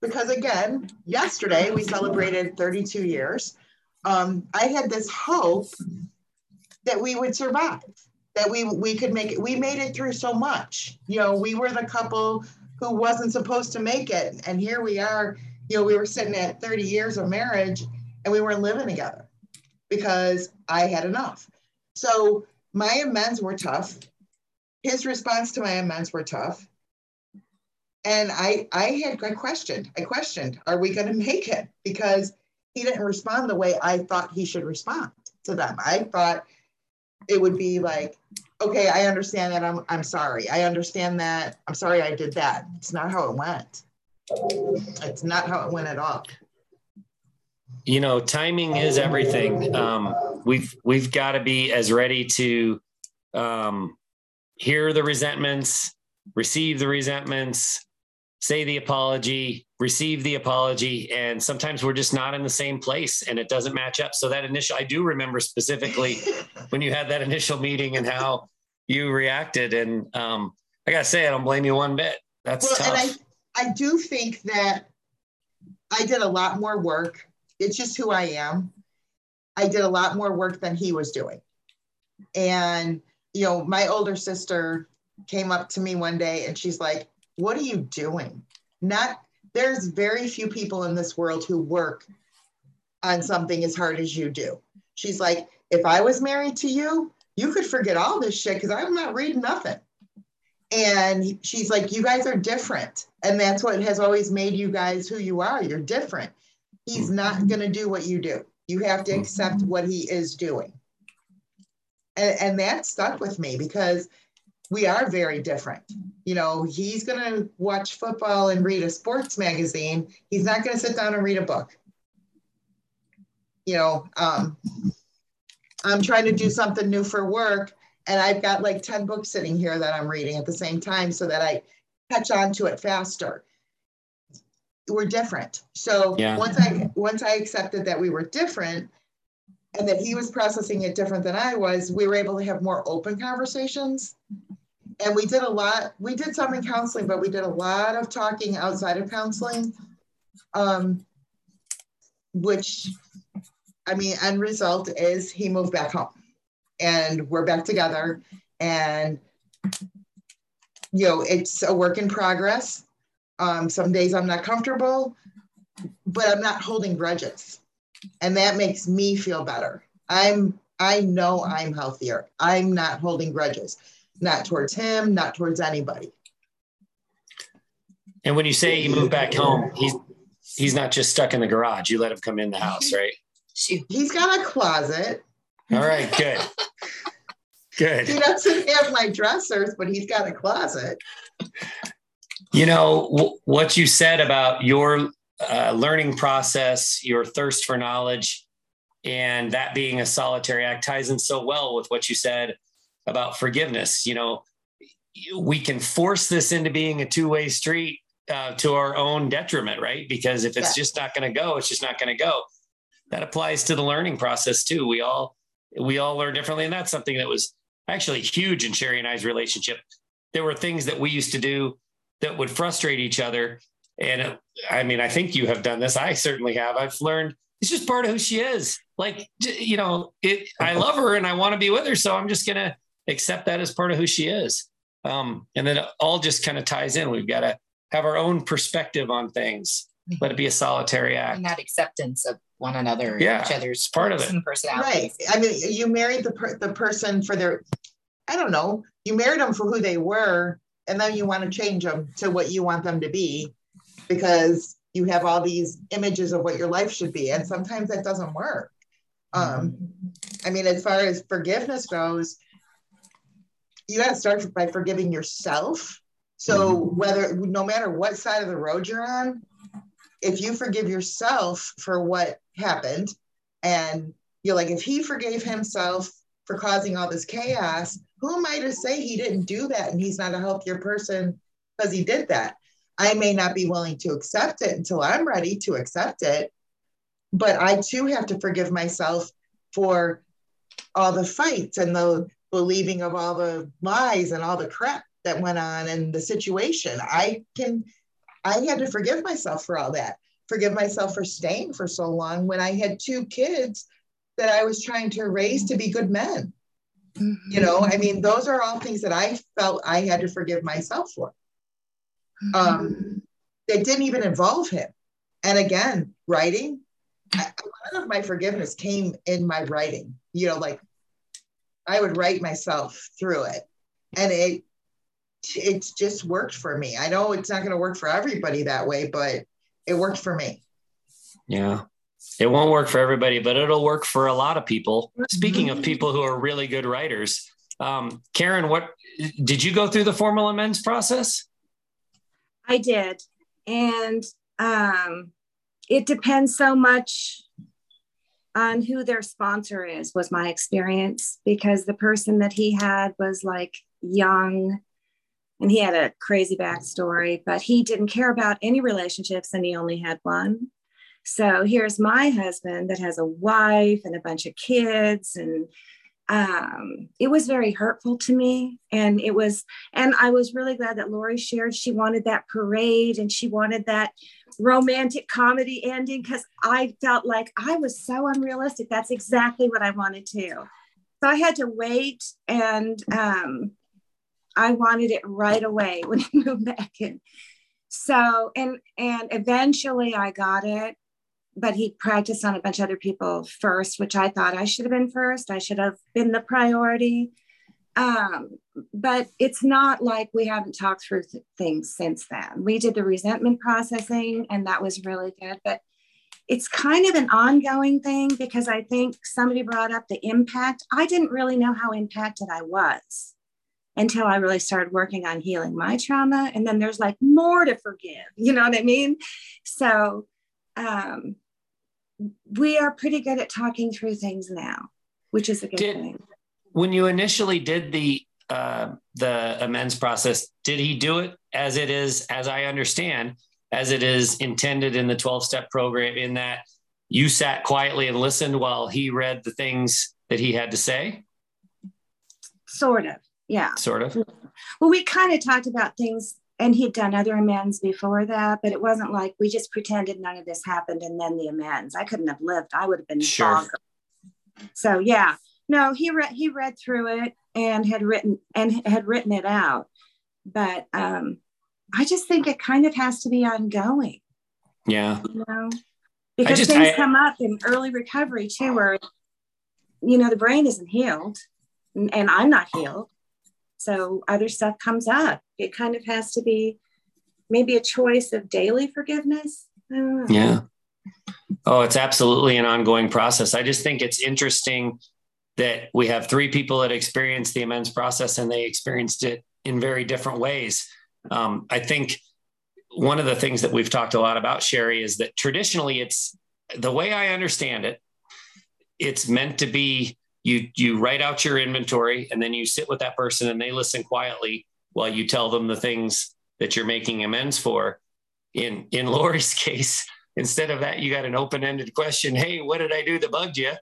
because, again, yesterday we celebrated 32 years. Um, I had this hope that we would survive, that we we could make it. We made it through so much. You know, we were the couple who wasn't supposed to make it, and here we are. You know, we were sitting at 30 years of marriage, and we weren't living together because I had enough. So my amends were tough. His response to my amends were tough. And I I had I questioned. I questioned, are we going to make it? Because he didn't respond the way I thought he should respond to them. I thought it would be like, okay, I understand that. I'm, I'm sorry. I understand that. I'm sorry I did that. It's not how it went. It's not how it went at all.
You know, timing is everything. Um, we've we've got to be as ready to um, hear the resentments, receive the resentments, say the apology, receive the apology. And sometimes we're just not in the same place and it doesn't match up. So that initial, I do remember specifically <laughs> when you had that initial meeting and how you reacted. And um, I got to say, I don't blame you one bit. That's well, tough.
And I, I do think that I did a lot more work. It's just who I am. I did a lot more work than he was doing. And, you know, my older sister came up to me one day and she's like, What are you doing? Not, there's very few people in this world who work on something as hard as you do. She's like, If I was married to you, you could forget all this shit because I'm not reading nothing. And she's like, You guys are different. And that's what has always made you guys who you are. You're different. He's not mm-hmm. going to do what you do. You have to accept mm-hmm. what he is doing. And, and that stuck with me because we are very different. You know, he's going to watch football and read a sports magazine. He's not going to sit down and read a book. You know, um, I'm trying to do something new for work, and I've got like 10 books sitting here that I'm reading at the same time so that I catch on to it faster. We're different. So yeah. once I once I accepted that we were different and that he was processing it different than I was, we were able to have more open conversations. And we did a lot, we did some in counseling, but we did a lot of talking outside of counseling. Um, which I mean, end result is he moved back home and we're back together. And, you know, it's a work in progress. Um, some days I'm not comfortable, but I'm not holding grudges. And that makes me feel better. I'm, I know I'm healthier. I'm not holding grudges, not towards him, not towards anybody.
And when you say you move back home, he's he's not just stuck in the garage. You let him come in the house, right?
He's got a closet.
All right, good. <laughs> good.
He doesn't have my dressers, but he's got a closet.
You know, w- what you said about your uh, learning process, your thirst for knowledge, and that being a solitary act ties in so well with what you said about forgiveness. You know, we can force this into being a two way street uh, to our own detriment, right? Because if it's yeah. just not going to go, it's just not going to go that applies to the learning process too. We all we all learn differently, and that's something that was actually huge in Sherry and I's relationship. There were things that we used to do that would frustrate each other, and it, I mean, I think you have done this. I certainly have. I've learned it's just part of who she is. Like you know, it. I love her and I want to be with her, so I'm just gonna accept that as part of who she is. Um, and then it all just kind of ties in. We've got to have our own perspective on things. Let it be a solitary act.
And that acceptance of one another,
yeah,
each other's
part of it.
Right. I mean, you married the per- the person for their, I don't know, you married them for who they were, and then you want to change them to what you want them to be, because you have all these images of what your life should be, and sometimes that doesn't work. Um, I mean, as far as forgiveness goes, you got to start by forgiving yourself. So mm-hmm. whether no matter what side of the road you're on, if you forgive yourself for what happened and you're like if he forgave himself for causing all this chaos who am i to say he didn't do that and he's not a healthier person because he did that i may not be willing to accept it until i'm ready to accept it but i too have to forgive myself for all the fights and the believing of all the lies and all the crap that went on in the situation i can i had to forgive myself for all that forgive myself for staying for so long when I had two kids that I was trying to raise to be good men. Mm-hmm. You know, I mean, those are all things that I felt I had to forgive myself for. Mm-hmm. Um, that didn't even involve him. And again, writing, a lot of my forgiveness came in my writing. You know, like I would write myself through it, and it it's just worked for me. I know it's not going to work for everybody that way, but it worked for me.
Yeah. It won't work for everybody, but it'll work for a lot of people. Speaking of people who are really good writers, um, Karen, what did you go through the formal amends process?
I did. And um, it depends so much on who their sponsor is, was my experience, because the person that he had was like young and he had a crazy backstory, but he didn't care about any relationships and he only had one. So here's my husband that has a wife and a bunch of kids and um, it was very hurtful to me. And it was, and I was really glad that Lori shared she wanted that parade and she wanted that romantic comedy ending because I felt like I was so unrealistic. That's exactly what I wanted to. So I had to wait and um, I wanted it right away <laughs> when he moved back in. So and and eventually I got it but he practiced on a bunch of other people first, which I thought I should have been first. I should have been the priority. Um, but it's not like we haven't talked through th- things since then. We did the resentment processing, and that was really good. But it's kind of an ongoing thing because I think somebody brought up the impact. I didn't really know how impacted I was until I really started working on healing my trauma. And then there's like more to forgive. <laughs> You know what I mean? So, um, we are pretty good at talking through things now, which is a good did, thing.
When you initially did the uh, the amends process, did he do it as it is, as I understand, as it is intended in the 12 step program, in that you sat quietly and listened while he read the things that he had to say?
Sort of, yeah.
Sort of.
Well, we kind of talked about things and he'd done other amends before that, but it wasn't like we just pretended none of this happened and then the amends. I couldn't have lived. I would have been sure. So yeah, no, he read he read through it and had written and had written it out, but um, I just think it kind of has to be ongoing.
Yeah,
you know, because just, things I, come up in early recovery too, where you know the brain isn't healed, and I'm not healed, so other stuff comes up. It kind of has to be maybe a choice of daily forgiveness.
Yeah. Oh, it's absolutely an ongoing process. I just think it's interesting that we have three people that experienced the amends process and they experienced it in very different ways. Um, I think one of the things that we've talked a lot about, Sherry, is that traditionally it's the way I understand it, it's meant to be you you write out your inventory and then you sit with that person and they listen quietly while you tell them the things that you're making amends for in in <laughs> lori's case instead of that you got an open-ended question hey what did i do that bugged you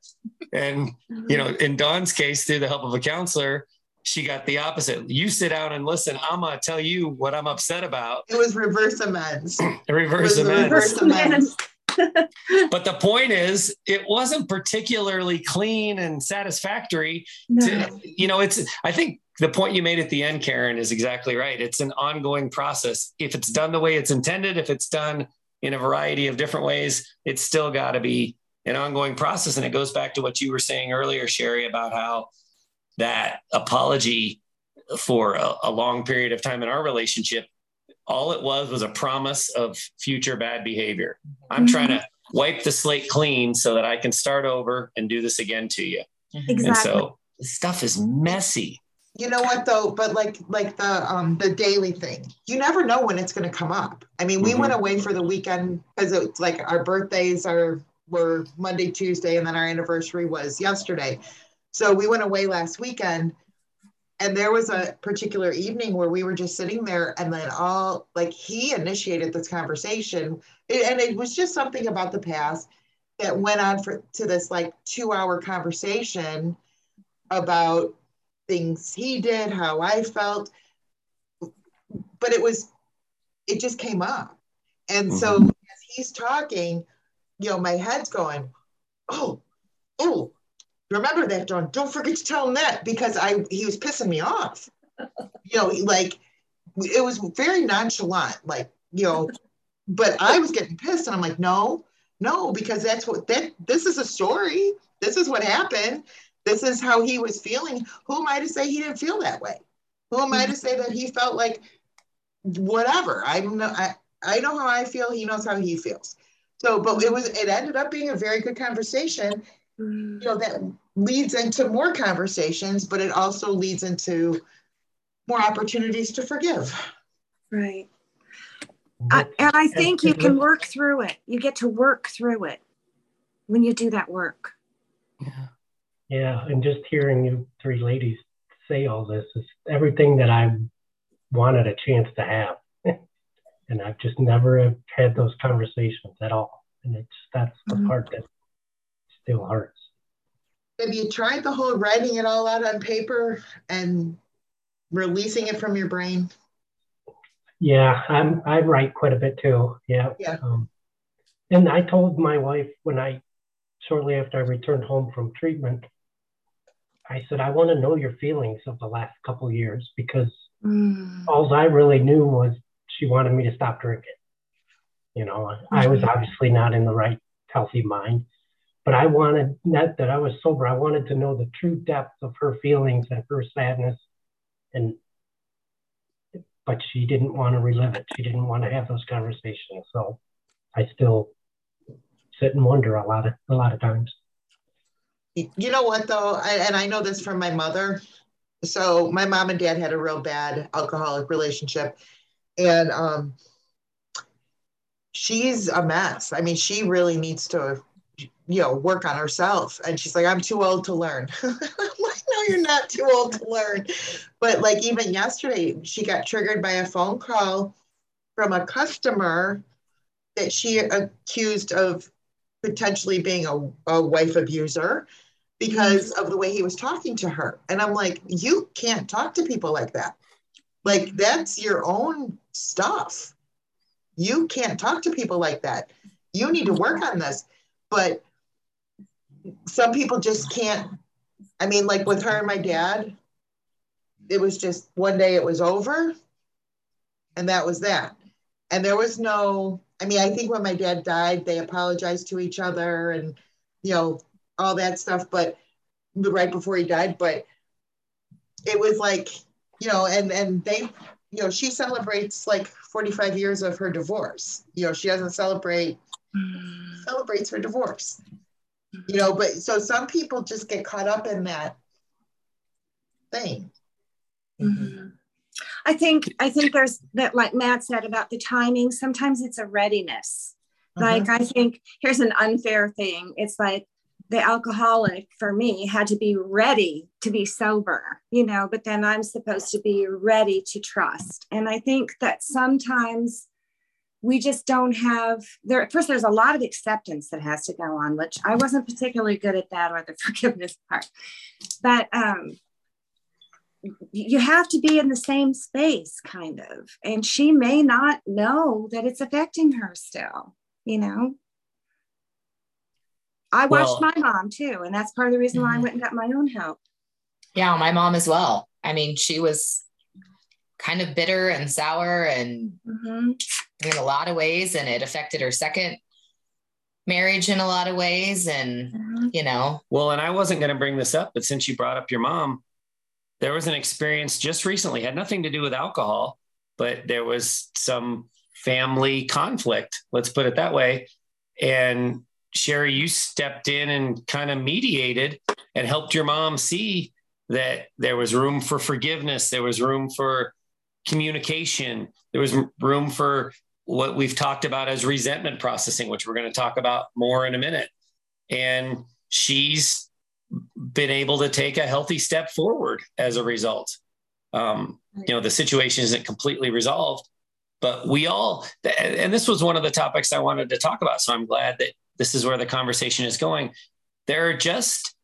and you know in dawn's case through the help of a counselor she got the opposite you sit down and listen i'm going to tell you what i'm upset about
it was reverse amends <clears throat>
reverse amends. reverse amends <laughs> but the point is, it wasn't particularly clean and satisfactory. No. To, you know, it's, I think the point you made at the end, Karen, is exactly right. It's an ongoing process. If it's done the way it's intended, if it's done in a variety of different ways, it's still got to be an ongoing process. And it goes back to what you were saying earlier, Sherry, about how that apology for a, a long period of time in our relationship all it was was a promise of future bad behavior. I'm mm-hmm. trying to wipe the slate clean so that I can start over and do this again to you.
Exactly.
And so stuff is messy.
You know what though, but like like the um the daily thing, you never know when it's going to come up. I mean, we mm-hmm. went away for the weekend because it's like our birthdays are were Monday, Tuesday, and then our anniversary was yesterday. So we went away last weekend and there was a particular evening where we were just sitting there and then all like he initiated this conversation and it was just something about the past that went on for to this like two hour conversation about things he did how i felt but it was it just came up and mm-hmm. so as he's talking you know my head's going oh oh remember that, John. Don't forget to tell him that because I he was pissing me off. <laughs> you know, like it was very nonchalant, like, you know, but I was getting pissed and I'm like, no, no, because that's what that this is a story. This is what happened. This is how he was feeling. Who am I to say he didn't feel that way? Who am I to say that he felt like whatever? I'm not I, I know how I feel, he knows how he feels. So, but it was it ended up being a very good conversation you know that leads into more conversations but it also leads into more opportunities to forgive
right I, and i think you can work through it you get to work through it when you do that work
yeah yeah and just hearing you three ladies say all this is everything that i wanted a chance to have. <laughs> and I've just never had those conversations at all. And it's that's the mm-hmm. part that still hurts.
Have you tried the whole writing it all out on paper and releasing it from your brain?
Yeah, I'm I write quite a bit too. Yeah.
Yeah. Um,
and I told my wife when I shortly after I returned home from treatment, I said, I want to know your feelings of the last couple years because mm. all I really knew was she wanted me to stop drinking. You know, mm-hmm. I was mm-hmm. obviously not in the right healthy mind, but I wanted not that I was sober. I wanted to know the true depth of her feelings and her sadness, and but she didn't want to relive it. She didn't want to have those conversations. So I still sit and wonder a lot of a lot of times.
You know what though, I, and I know this from my mother. So my mom and dad had a real bad alcoholic relationship, and um, she's a mess. I mean, she really needs to, you know, work on herself. And she's like, I'm too old to learn. <laughs> Like, no, you're not too old to learn. But like even yesterday, she got triggered by a phone call from a customer that she accused of potentially being a, a wife abuser because of the way he was talking to her. And I'm like, you can't talk to people like that. Like, that's your own stuff. You can't talk to people like that. You need to work on this. But some people just can't. I mean, like with her and my dad, it was just one day it was over, and that was that. And there was no I mean, I think when my dad died, they apologized to each other and, you know, all that stuff, but right before he died, but it was like, you know, and, and they, you know, she celebrates like 45 years of her divorce. You know, she doesn't celebrate, mm. celebrates her divorce, you know, but so some people just get caught up in that thing.
Mm-hmm. I think I think there's that like Matt said about the timing. Sometimes it's a readiness. Uh-huh. Like I think here's an unfair thing. It's like the alcoholic for me had to be ready to be sober, you know, but then I'm supposed to be ready to trust. And I think that sometimes we just don't have there first there's a lot of acceptance that has to go on which i wasn't particularly good at that or the <laughs> forgiveness part. But um you have to be in the same space kind of. And she may not know that it's affecting her still you know i watched well, my mom too and that's part of the reason mm-hmm. why i mm-hmm. went and got my own help
yeah my mom as well i mean she was kind of bitter and sour and mm-hmm. in a lot of ways and it affected her second marriage in a lot of ways and mm-hmm. you know
well and i wasn't going to bring this up but since you brought up your mom there was an experience just recently, had nothing to do with alcohol, but there was some family conflict, let's put it that way. And Sherry, you stepped in and kind of mediated and helped your mom see that there was room for forgiveness, there was room for communication, there was room for what we've talked about as resentment processing, which we're going to talk about more in a minute. And she's been able to take a healthy step forward as a result. Um, you know, the situation isn't completely resolved, but we all, and this was one of the topics I wanted to talk about. So I'm glad that this is where the conversation is going. There are just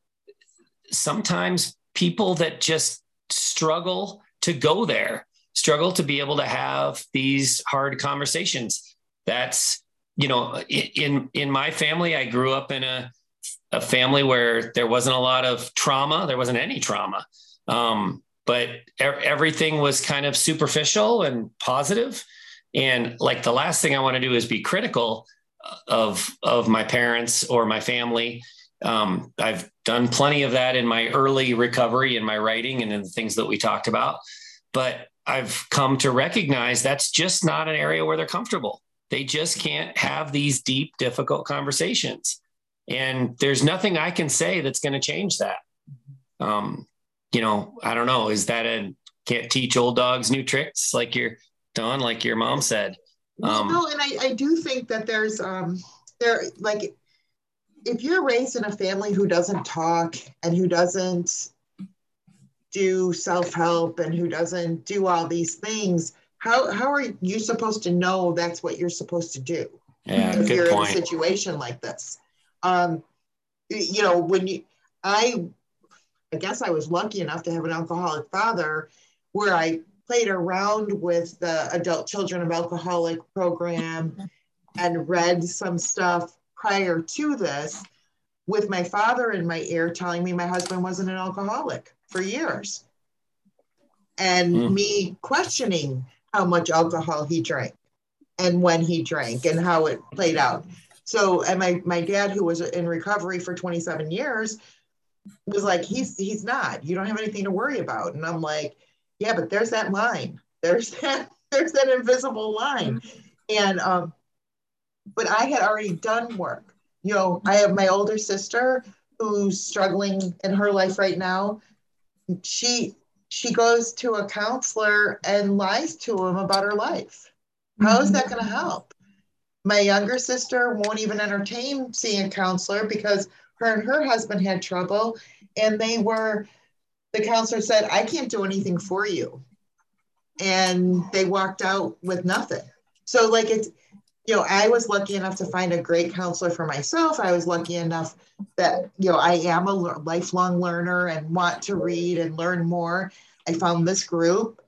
sometimes people that just struggle to go there, struggle to be able to have these hard conversations. That's, you know, in in my family, I grew up in a a family where there wasn't a lot of trauma. There wasn't any trauma. Um, but er- everything was kind of superficial and positive. And like the last thing I want to do is be critical of of my parents or my family. Um, I've done plenty of that in my early recovery in my writing and in the things that we talked about. But I've come to recognize that's just not an area where they're comfortable. They just can't have these deep, difficult conversations. And there's nothing I can say that's going to change that. Um, you know, I don't know. Is that a can't teach old dogs new tricks like your Dawn, like your mom said?
Um, no, and I, I do think that there's um there like if you're raised in a family who doesn't talk and who doesn't do self-help and who doesn't do all these things how how are you supposed to know that's what you're supposed to do
yeah,
if you're
point.
in a situation like this um you know when you i i guess i was lucky enough to have an alcoholic father where i played around with the adult children of alcoholic program and read some stuff prior to this with my father in my ear telling me my husband wasn't an alcoholic for years. And
Mm.
me questioning how much alcohol he drank and when he drank and how it played out. So and my my dad who was in recovery for 27 years was like he's he's not. You don't have anything to worry about. And i'm like yeah but there's that line. There's <laughs> that there's that invisible line. And um but i had already done work. You know i have my older sister who's struggling in her life right now. She she goes to a counselor and lies to him about her life. How is that going to help? My younger sister won't even entertain seeing a counselor because her and her husband had trouble and they were the counselor said i can't do anything for you. And they walked out with nothing. So like it's you know i was lucky enough to find a great counselor for myself. I was lucky enough that you know i am a lifelong learner and want to read and learn more. I found this group.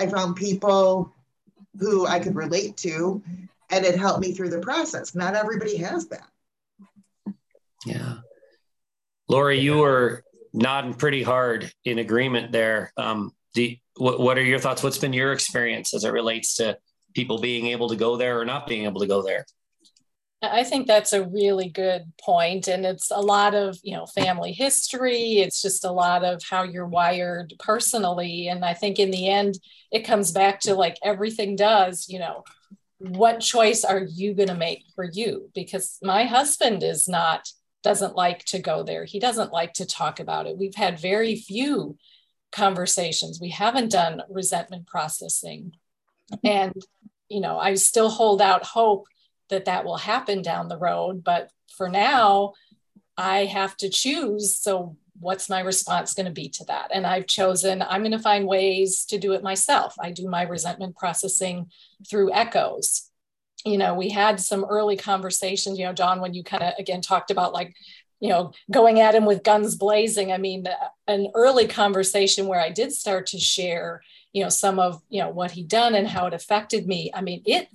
I found people who i could relate to and it helped me through the process. Not everybody has that.
Yeah. Lori, you were nodding pretty hard in agreement there. Um, what, what are your thoughts? What's been your experience as it relates to people being able to go there or not being able to go there?
I think that's a really good point, and it's a lot of you know family history. It's just a lot of how you're wired personally, and I think in the end, it comes back to like everything does. You know, what choice are you going to make for you? Because my husband is not doesn't like to go there. He doesn't like to talk about it. We've had very few conversations. We haven't done resentment processing, <laughs> and you know, I still hold out hope that that will happen down the road. But for now, I have to choose. So, what's my response going to be to that? And I've chosen, I'm going to find ways to do it myself. I do my resentment processing through echoes. You know, we had some early conversations, you know, John, when you kind of again talked about like, you know, going at him with guns blazing. I mean, an early conversation where I did start to share, you know, some of, you know, what he'd done and how it affected me. I mean, it,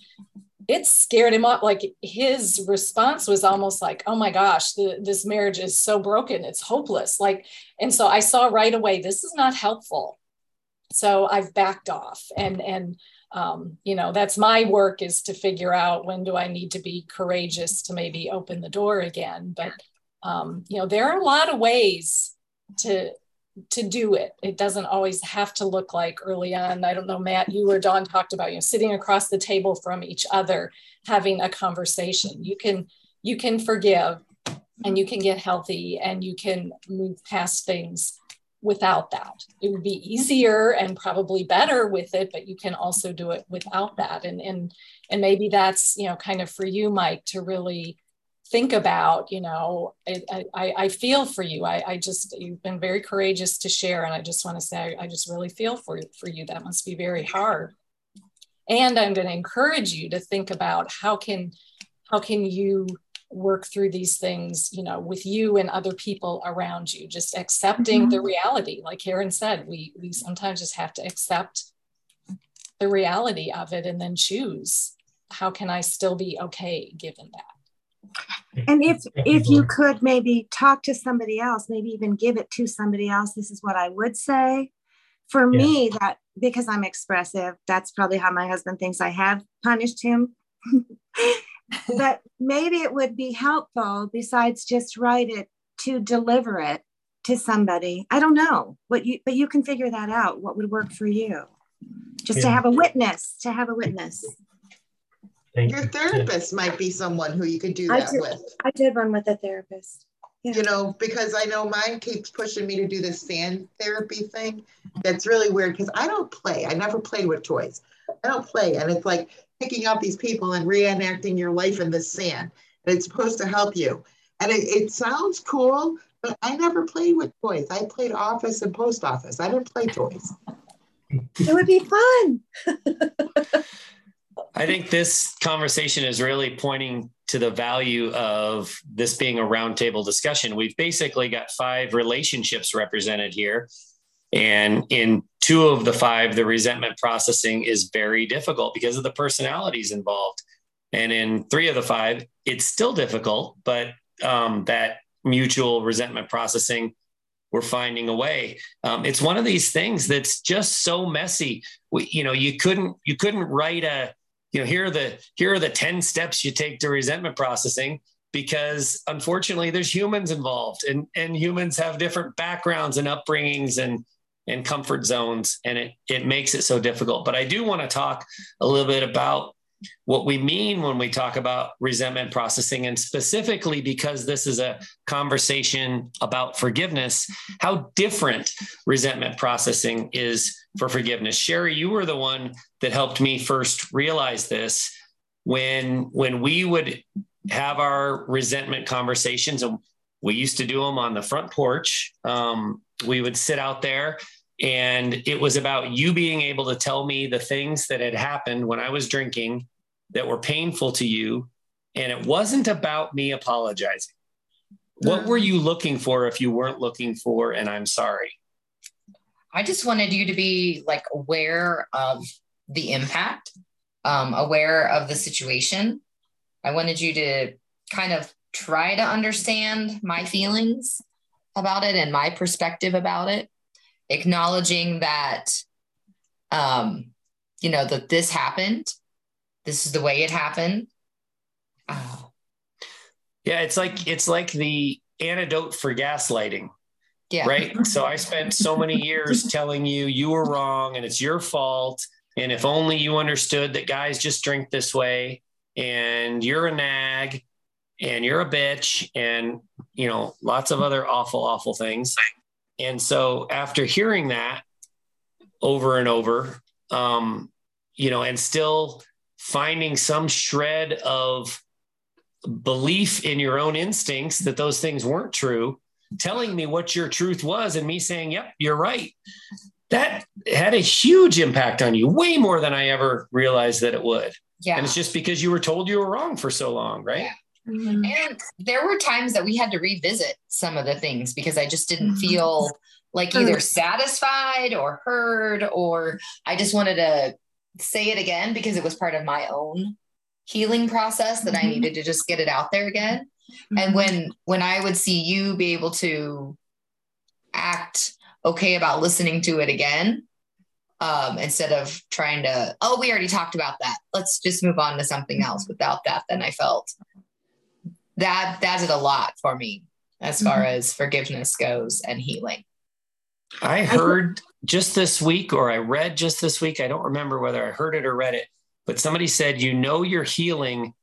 it scared him up. Like his response was almost like, "Oh my gosh, the, this marriage is so broken; it's hopeless." Like, and so I saw right away this is not helpful. So I've backed off, and and um, you know that's my work is to figure out when do I need to be courageous to maybe open the door again. But um, you know there are a lot of ways to to do it. It doesn't always have to look like early on. I don't know, Matt, you or Dawn talked about, you know, sitting across the table from each other, having a conversation. You can, you can forgive and you can get healthy and you can move past things without that. It would be easier and probably better with it, but you can also do it without that. And and and maybe that's, you know, kind of for you, Mike, to really think about you know I, I, I feel for you I, I just you've been very courageous to share and i just want to say I, I just really feel for for you that must be very hard and i'm going to encourage you to think about how can how can you work through these things you know with you and other people around you just accepting mm-hmm. the reality. Like karen said we we sometimes just have to accept the reality of it and then choose how can i still be okay given that?
And if if you could maybe talk to somebody else maybe even give it to somebody else this is what i would say. For yeah. me that because i'm expressive that's probably how my husband thinks i have punished him <laughs> but maybe it would be helpful besides just write it to deliver it to somebody i don't know what you but you can figure that out what would work for you just yeah. to have a witness to have a witness
Thank Your therapist yeah. might be someone who you could do that
I did,
with.
I did one with a therapist.
Yeah. You know, because I know mine keeps pushing me to do this sand therapy thing. That's really weird because I don't play. I never played with toys. I don't play. And it's like picking up these people and reenacting your life in the sand. And it's supposed to help you. And it, it sounds cool, But I never played with toys. I played office and post office. I didn't play toys.
It would be fun.
I think this conversation is really pointing to the value of this being a roundtable discussion. We've basically got five relationships represented here. And in two of the five, the resentment processing is very difficult because of the personalities involved. And in three of the five, it's still difficult, but um, that mutual resentment processing, we're finding a way. Um, it's one of these things that's just so messy. We, you know, you couldn't you couldn't write a you know here are the here are the 10 steps you take to resentment processing because unfortunately there's humans involved and and humans have different backgrounds and upbringings and and comfort zones and it it makes it so difficult. But i do want to talk a little bit about what we mean when we talk about resentment processing and specifically because this is a conversation about forgiveness how different resentment processing is for forgiveness. Sherry you were the one that helped me first realize this when when we would have our resentment conversations and we used to do them on the front porch. Um, we would sit out there and it was about you being able to tell me the things that had happened when I was drinking that were painful to you. And it wasn't about me apologizing. What were you looking for if you weren't looking for, and I'm sorry?
I just wanted you to be like aware of the impact, um, aware of the situation. I wanted you to kind of try to understand my feelings about it and my perspective about it acknowledging that um you know that this happened this is the way it happened. Oh.
yeah it's like it's like the antidote for gaslighting yeah. right? So i spent so many years <laughs> telling you you were wrong and it's your fault. And if only you understood that guys just drink this way and you're a nag and you're a bitch and you know lots of other awful awful things and so after hearing that over and over, um, you know, and still finding some shred of belief in your own instincts that those things weren't true, telling me what your truth was, and me saying, Yep, you're right. That had a huge impact on you, way more than I ever realized that it would. Yeah. And it's just because you were told you were wrong for so long, right? Yeah.
Mm-hmm. And there were times that we had to revisit some of the things because I just didn't mm-hmm. feel like either satisfied or heard, or I just wanted to say it again because it was part of my own healing process that mm-hmm. I needed to just get it out there again. Mm-hmm. And when when I would see you be able to act okay about listening to it again, um, instead of trying to, oh, we already talked about that. Let's just move on to something else. Without that, then I felt that that did a lot for me as far mm-hmm. as forgiveness goes and healing.
I heard just this week, or I read just this week, I don't remember whether I heard it or read it, but somebody said, you know, you're healing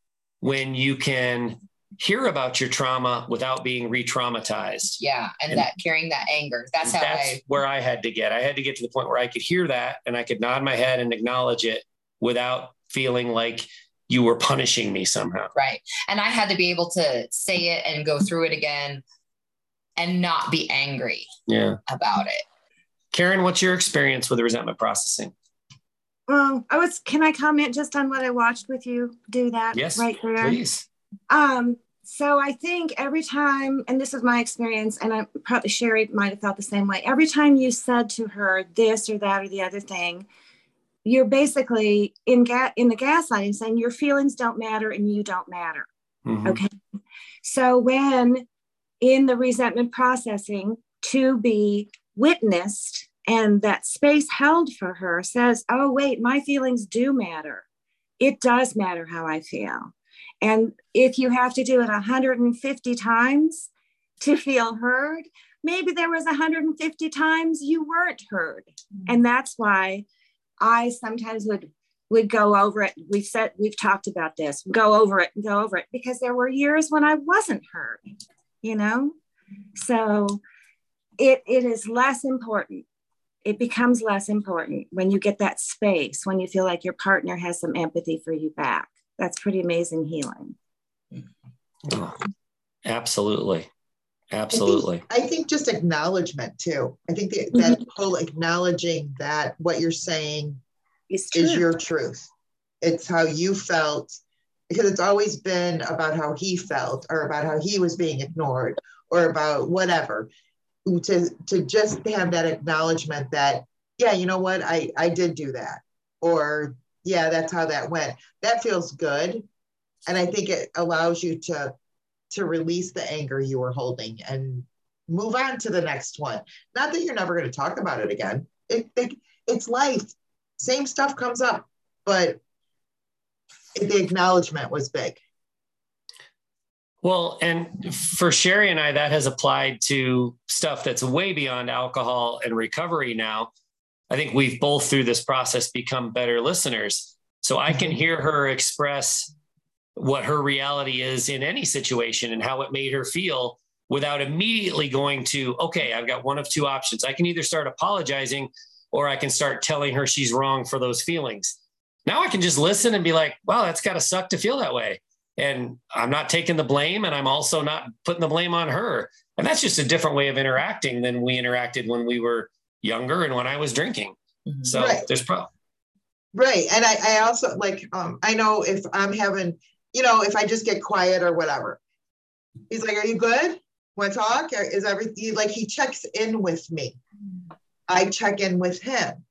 when you can hear about your trauma without being re-traumatized.
Yeah, and, and that carrying that anger. That's how that's I
where I had to get. I had to get to the point where I could hear that and I could nod my head and acknowledge it without feeling like you were punishing me somehow.
Right. And I had to be able to say it and go through it again and not be angry
yeah.
about it.
Karen, what's your experience with resentment processing?
Well, I was can I comment just on what I watched with you do that
yes,
right there?
Please.
Um, so I think every time, and this is my experience, and I probably Sherry might have felt the same way. Every time you said to her this or that or the other thing, you're basically in ga- in the gaslighting saying your feelings don't matter and you don't matter. Mm-hmm. Okay. So when in the resentment processing to be witnessed and that space held for her says, oh, wait, my feelings do matter. It does matter how I feel. And if you have to do it 150 times to feel heard, maybe there was 150 times you weren't heard. Mm-hmm. And that's why I sometimes would would go over it. We've said we've talked about this, go over it and go over it because there were years when I wasn't heard, you know? So it it is less important. It becomes less important when you get that space, when you feel like your partner has some empathy for you back. That's pretty amazing healing.
Oh, absolutely. Absolutely.
I think, I think just acknowledgement too. I think that, that whole acknowledging that what you're saying is your truth. It's how you felt because it's always been about how he felt or about how he was being ignored or about whatever. To to just have that acknowledgement that yeah, you know what, I I did do that, or yeah, that's how that went. That feels good, and I think it allows you to to release the anger you were holding and move on to the next one. Not that you're never going to talk about it again. It, it it's life. Same stuff comes up, but the acknowledgement was big.
Well, and for Sherry and I, that has applied to stuff that's way beyond alcohol and recovery now. I think we've both through this process become better listeners. So I can mm-hmm. hear her express what her reality is in any situation and how it made her feel without immediately going to, okay, I've got one of two options. I can either start apologizing or I can start telling her she's wrong for those feelings. Now I can just listen and be like, wow, that's got to suck to feel that way and I'm not taking the blame and I'm also not putting the blame on her. And that's just a different way of interacting than we interacted when we were younger and when I was drinking. So
Right.
there's pro
Right. And I, I also like, um, I know if I'm having, you know, if I just get quiet or whatever, he's like, Are you good? Want to talk? Is everything like he checks in with me? I check in with him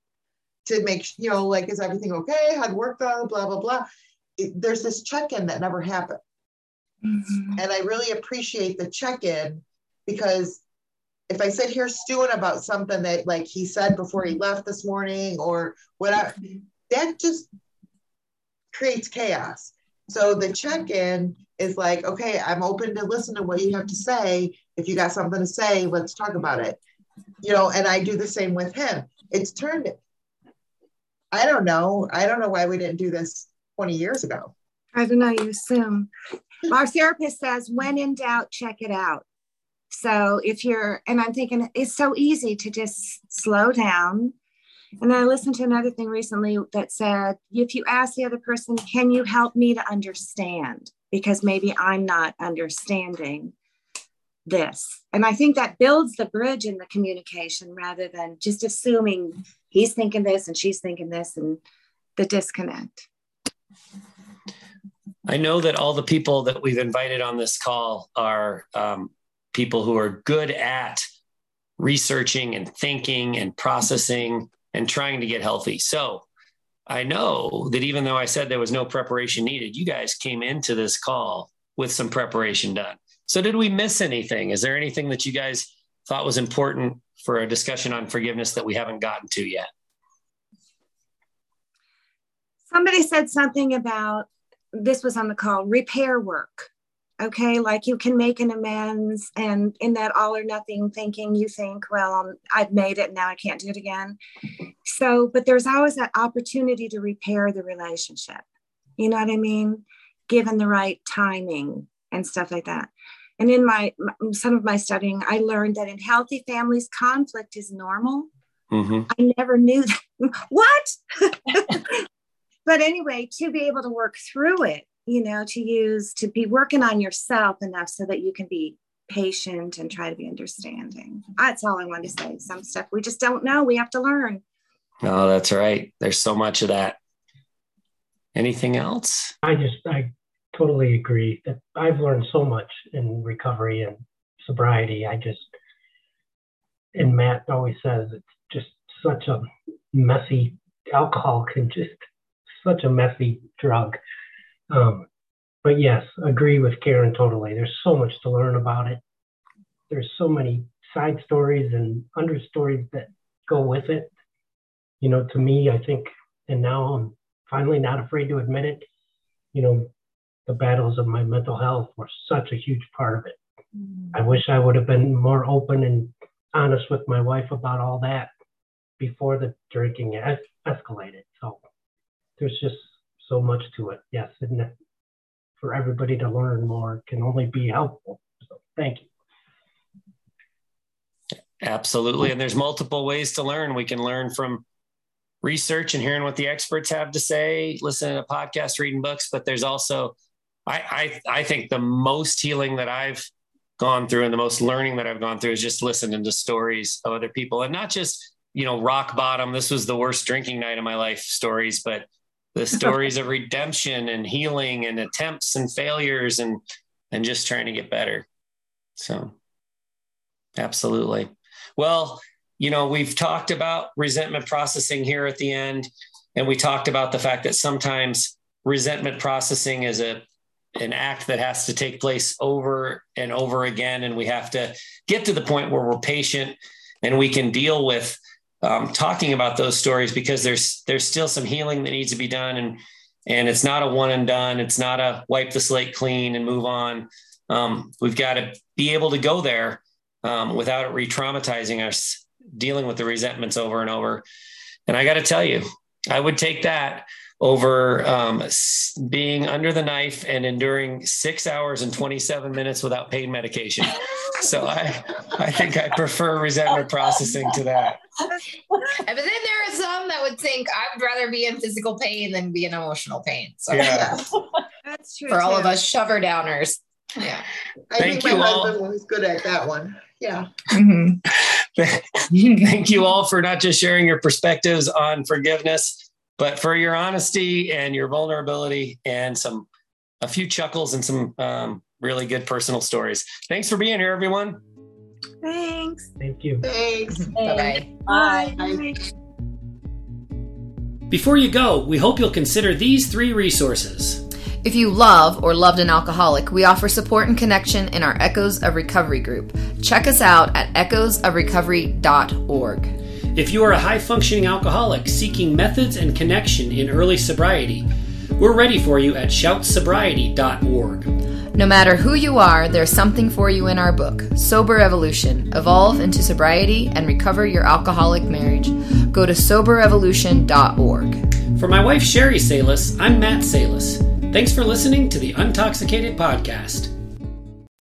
to make, you know, like, is everything okay? How'd work go? Blah, blah, blah. It, there's this check in that never happened.
Mhm.
And I really appreciate the check in because if I sit here stewing about something that like he said before he left this morning or whatever, that just creates chaos. So the check in is like, okay, I'm open to listen to what you have to say. If you got something to say, let's talk about it. You know, and I do the same with him. It's turned, I don't know. I don't know why we didn't do this 20 years ago.
I don't know, you assume. Our therapist says, when in doubt, check it out. So if you're, and I'm thinking it's so easy to just slow down. And then I listened to another thing recently that said, if you ask the other person, can you help me to understand? Because maybe I'm not understanding this. And I think that builds the bridge in the communication rather than just assuming he's thinking this and she's thinking this and the disconnect.
I know that all the people that we've invited on this call are um, people who are good at researching and thinking and processing and trying to get healthy. So I know that even though I said there was no preparation needed, you guys came into this call with some preparation done. So did we miss anything? Is there anything that you guys thought was important for a discussion on forgiveness that we haven't gotten to yet?
somebody said something about this was on the call repair work okay like you can make an amends and in that all or nothing thinking you think well um, i've made it now i can't do it again so but there's always that opportunity to repair the relationship you know what i mean given the right timing and stuff like that and in my some of my studying i learned that in healthy families conflict is normal
Mm-hmm.
I never knew that. <laughs> what? <laughs> but anyway, to be able to work through it, you know, to use, to be working on yourself enough so that you can be patient and try to be understanding. That's all I wanted to say. Some stuff we just don't know. We have to learn.
Oh, that's right. There's so much of that. Anything else?
I just, I totally agree that I've learned so much in recovery and sobriety. I just, and Matt always says it's just such a messy, alcohol can just, such a messy drug. Um, but yes, agree with Karen totally. There's so much to learn about it. There's so many side stories and under stories that go with it. You know, to me, I think, and now I'm finally not afraid to admit it, you know, the battles of my mental health were such a huge part of it. I wish I would have been more open and honest with my wife about all that before the drinking es- escalated. So there's just so much to it. Yes, and for everybody to learn more can only be helpful. So thank you.
Absolutely. And there's multiple ways to learn. We can learn from research and hearing what the experts have to say, listening to podcasts, reading books, but there's also I I, I think the most healing that I've gone through and the most learning that I've gone through is just listening to stories of other people and not just, you know, rock bottom. This was the worst drinking night of my life stories, but the stories of redemption and healing and attempts and failures and and just trying to get better. So absolutely. Well, you know, we've talked about resentment processing here at the end, and we talked about the fact that sometimes resentment processing is a an act that has to take place over and over again, and we have to get to the point where we're patient and we can deal with um, talking about those stories because there's there's still some healing that needs to be done, and and it's not a one and done. It's not a wipe the slate clean and move on. Um, we've got to be able to go there um, without it re-traumatizing us, dealing with the resentments over and over. And I got to tell you, I would take that over um, being under the knife and enduring six hours and 27 minutes without pain medication. So I, I think I prefer resentment processing to that.
But then there are some that would think I'd rather be in physical pain than be in emotional pain. So
Yeah.
That's true.
for all of
too.
us shover downers. Yeah.
I
Thank
think
you
my
all.
husband was good at that one. Yeah. <laughs>
Thank you all for not just sharing your perspectives on forgiveness, but for your honesty and your vulnerability and some a few chuckles and some um, really good personal stories. Thanks for being here, everyone.
Thanks.
Thank you.
Thanks.
Bye bye.
Bye.
Bye.
Before you go, we hope you'll consider these three resources.
If you love or loved an alcoholic, we offer support and connection in our Echoes of Recovery group. Check us out at echoesofrecovery.org.
If you are a high functioning alcoholic seeking methods and connection in early sobriety, we're ready for you at shoutsobriety.org.
No matter who you are, there's something for you in our book, Sober Evolution Evolve into Sobriety and Recover Your Alcoholic Marriage. Go to soberevolution.org.
For my wife, Sherry Salis, I'm Matt Salis. Thanks for listening to the Untoxicated Podcast.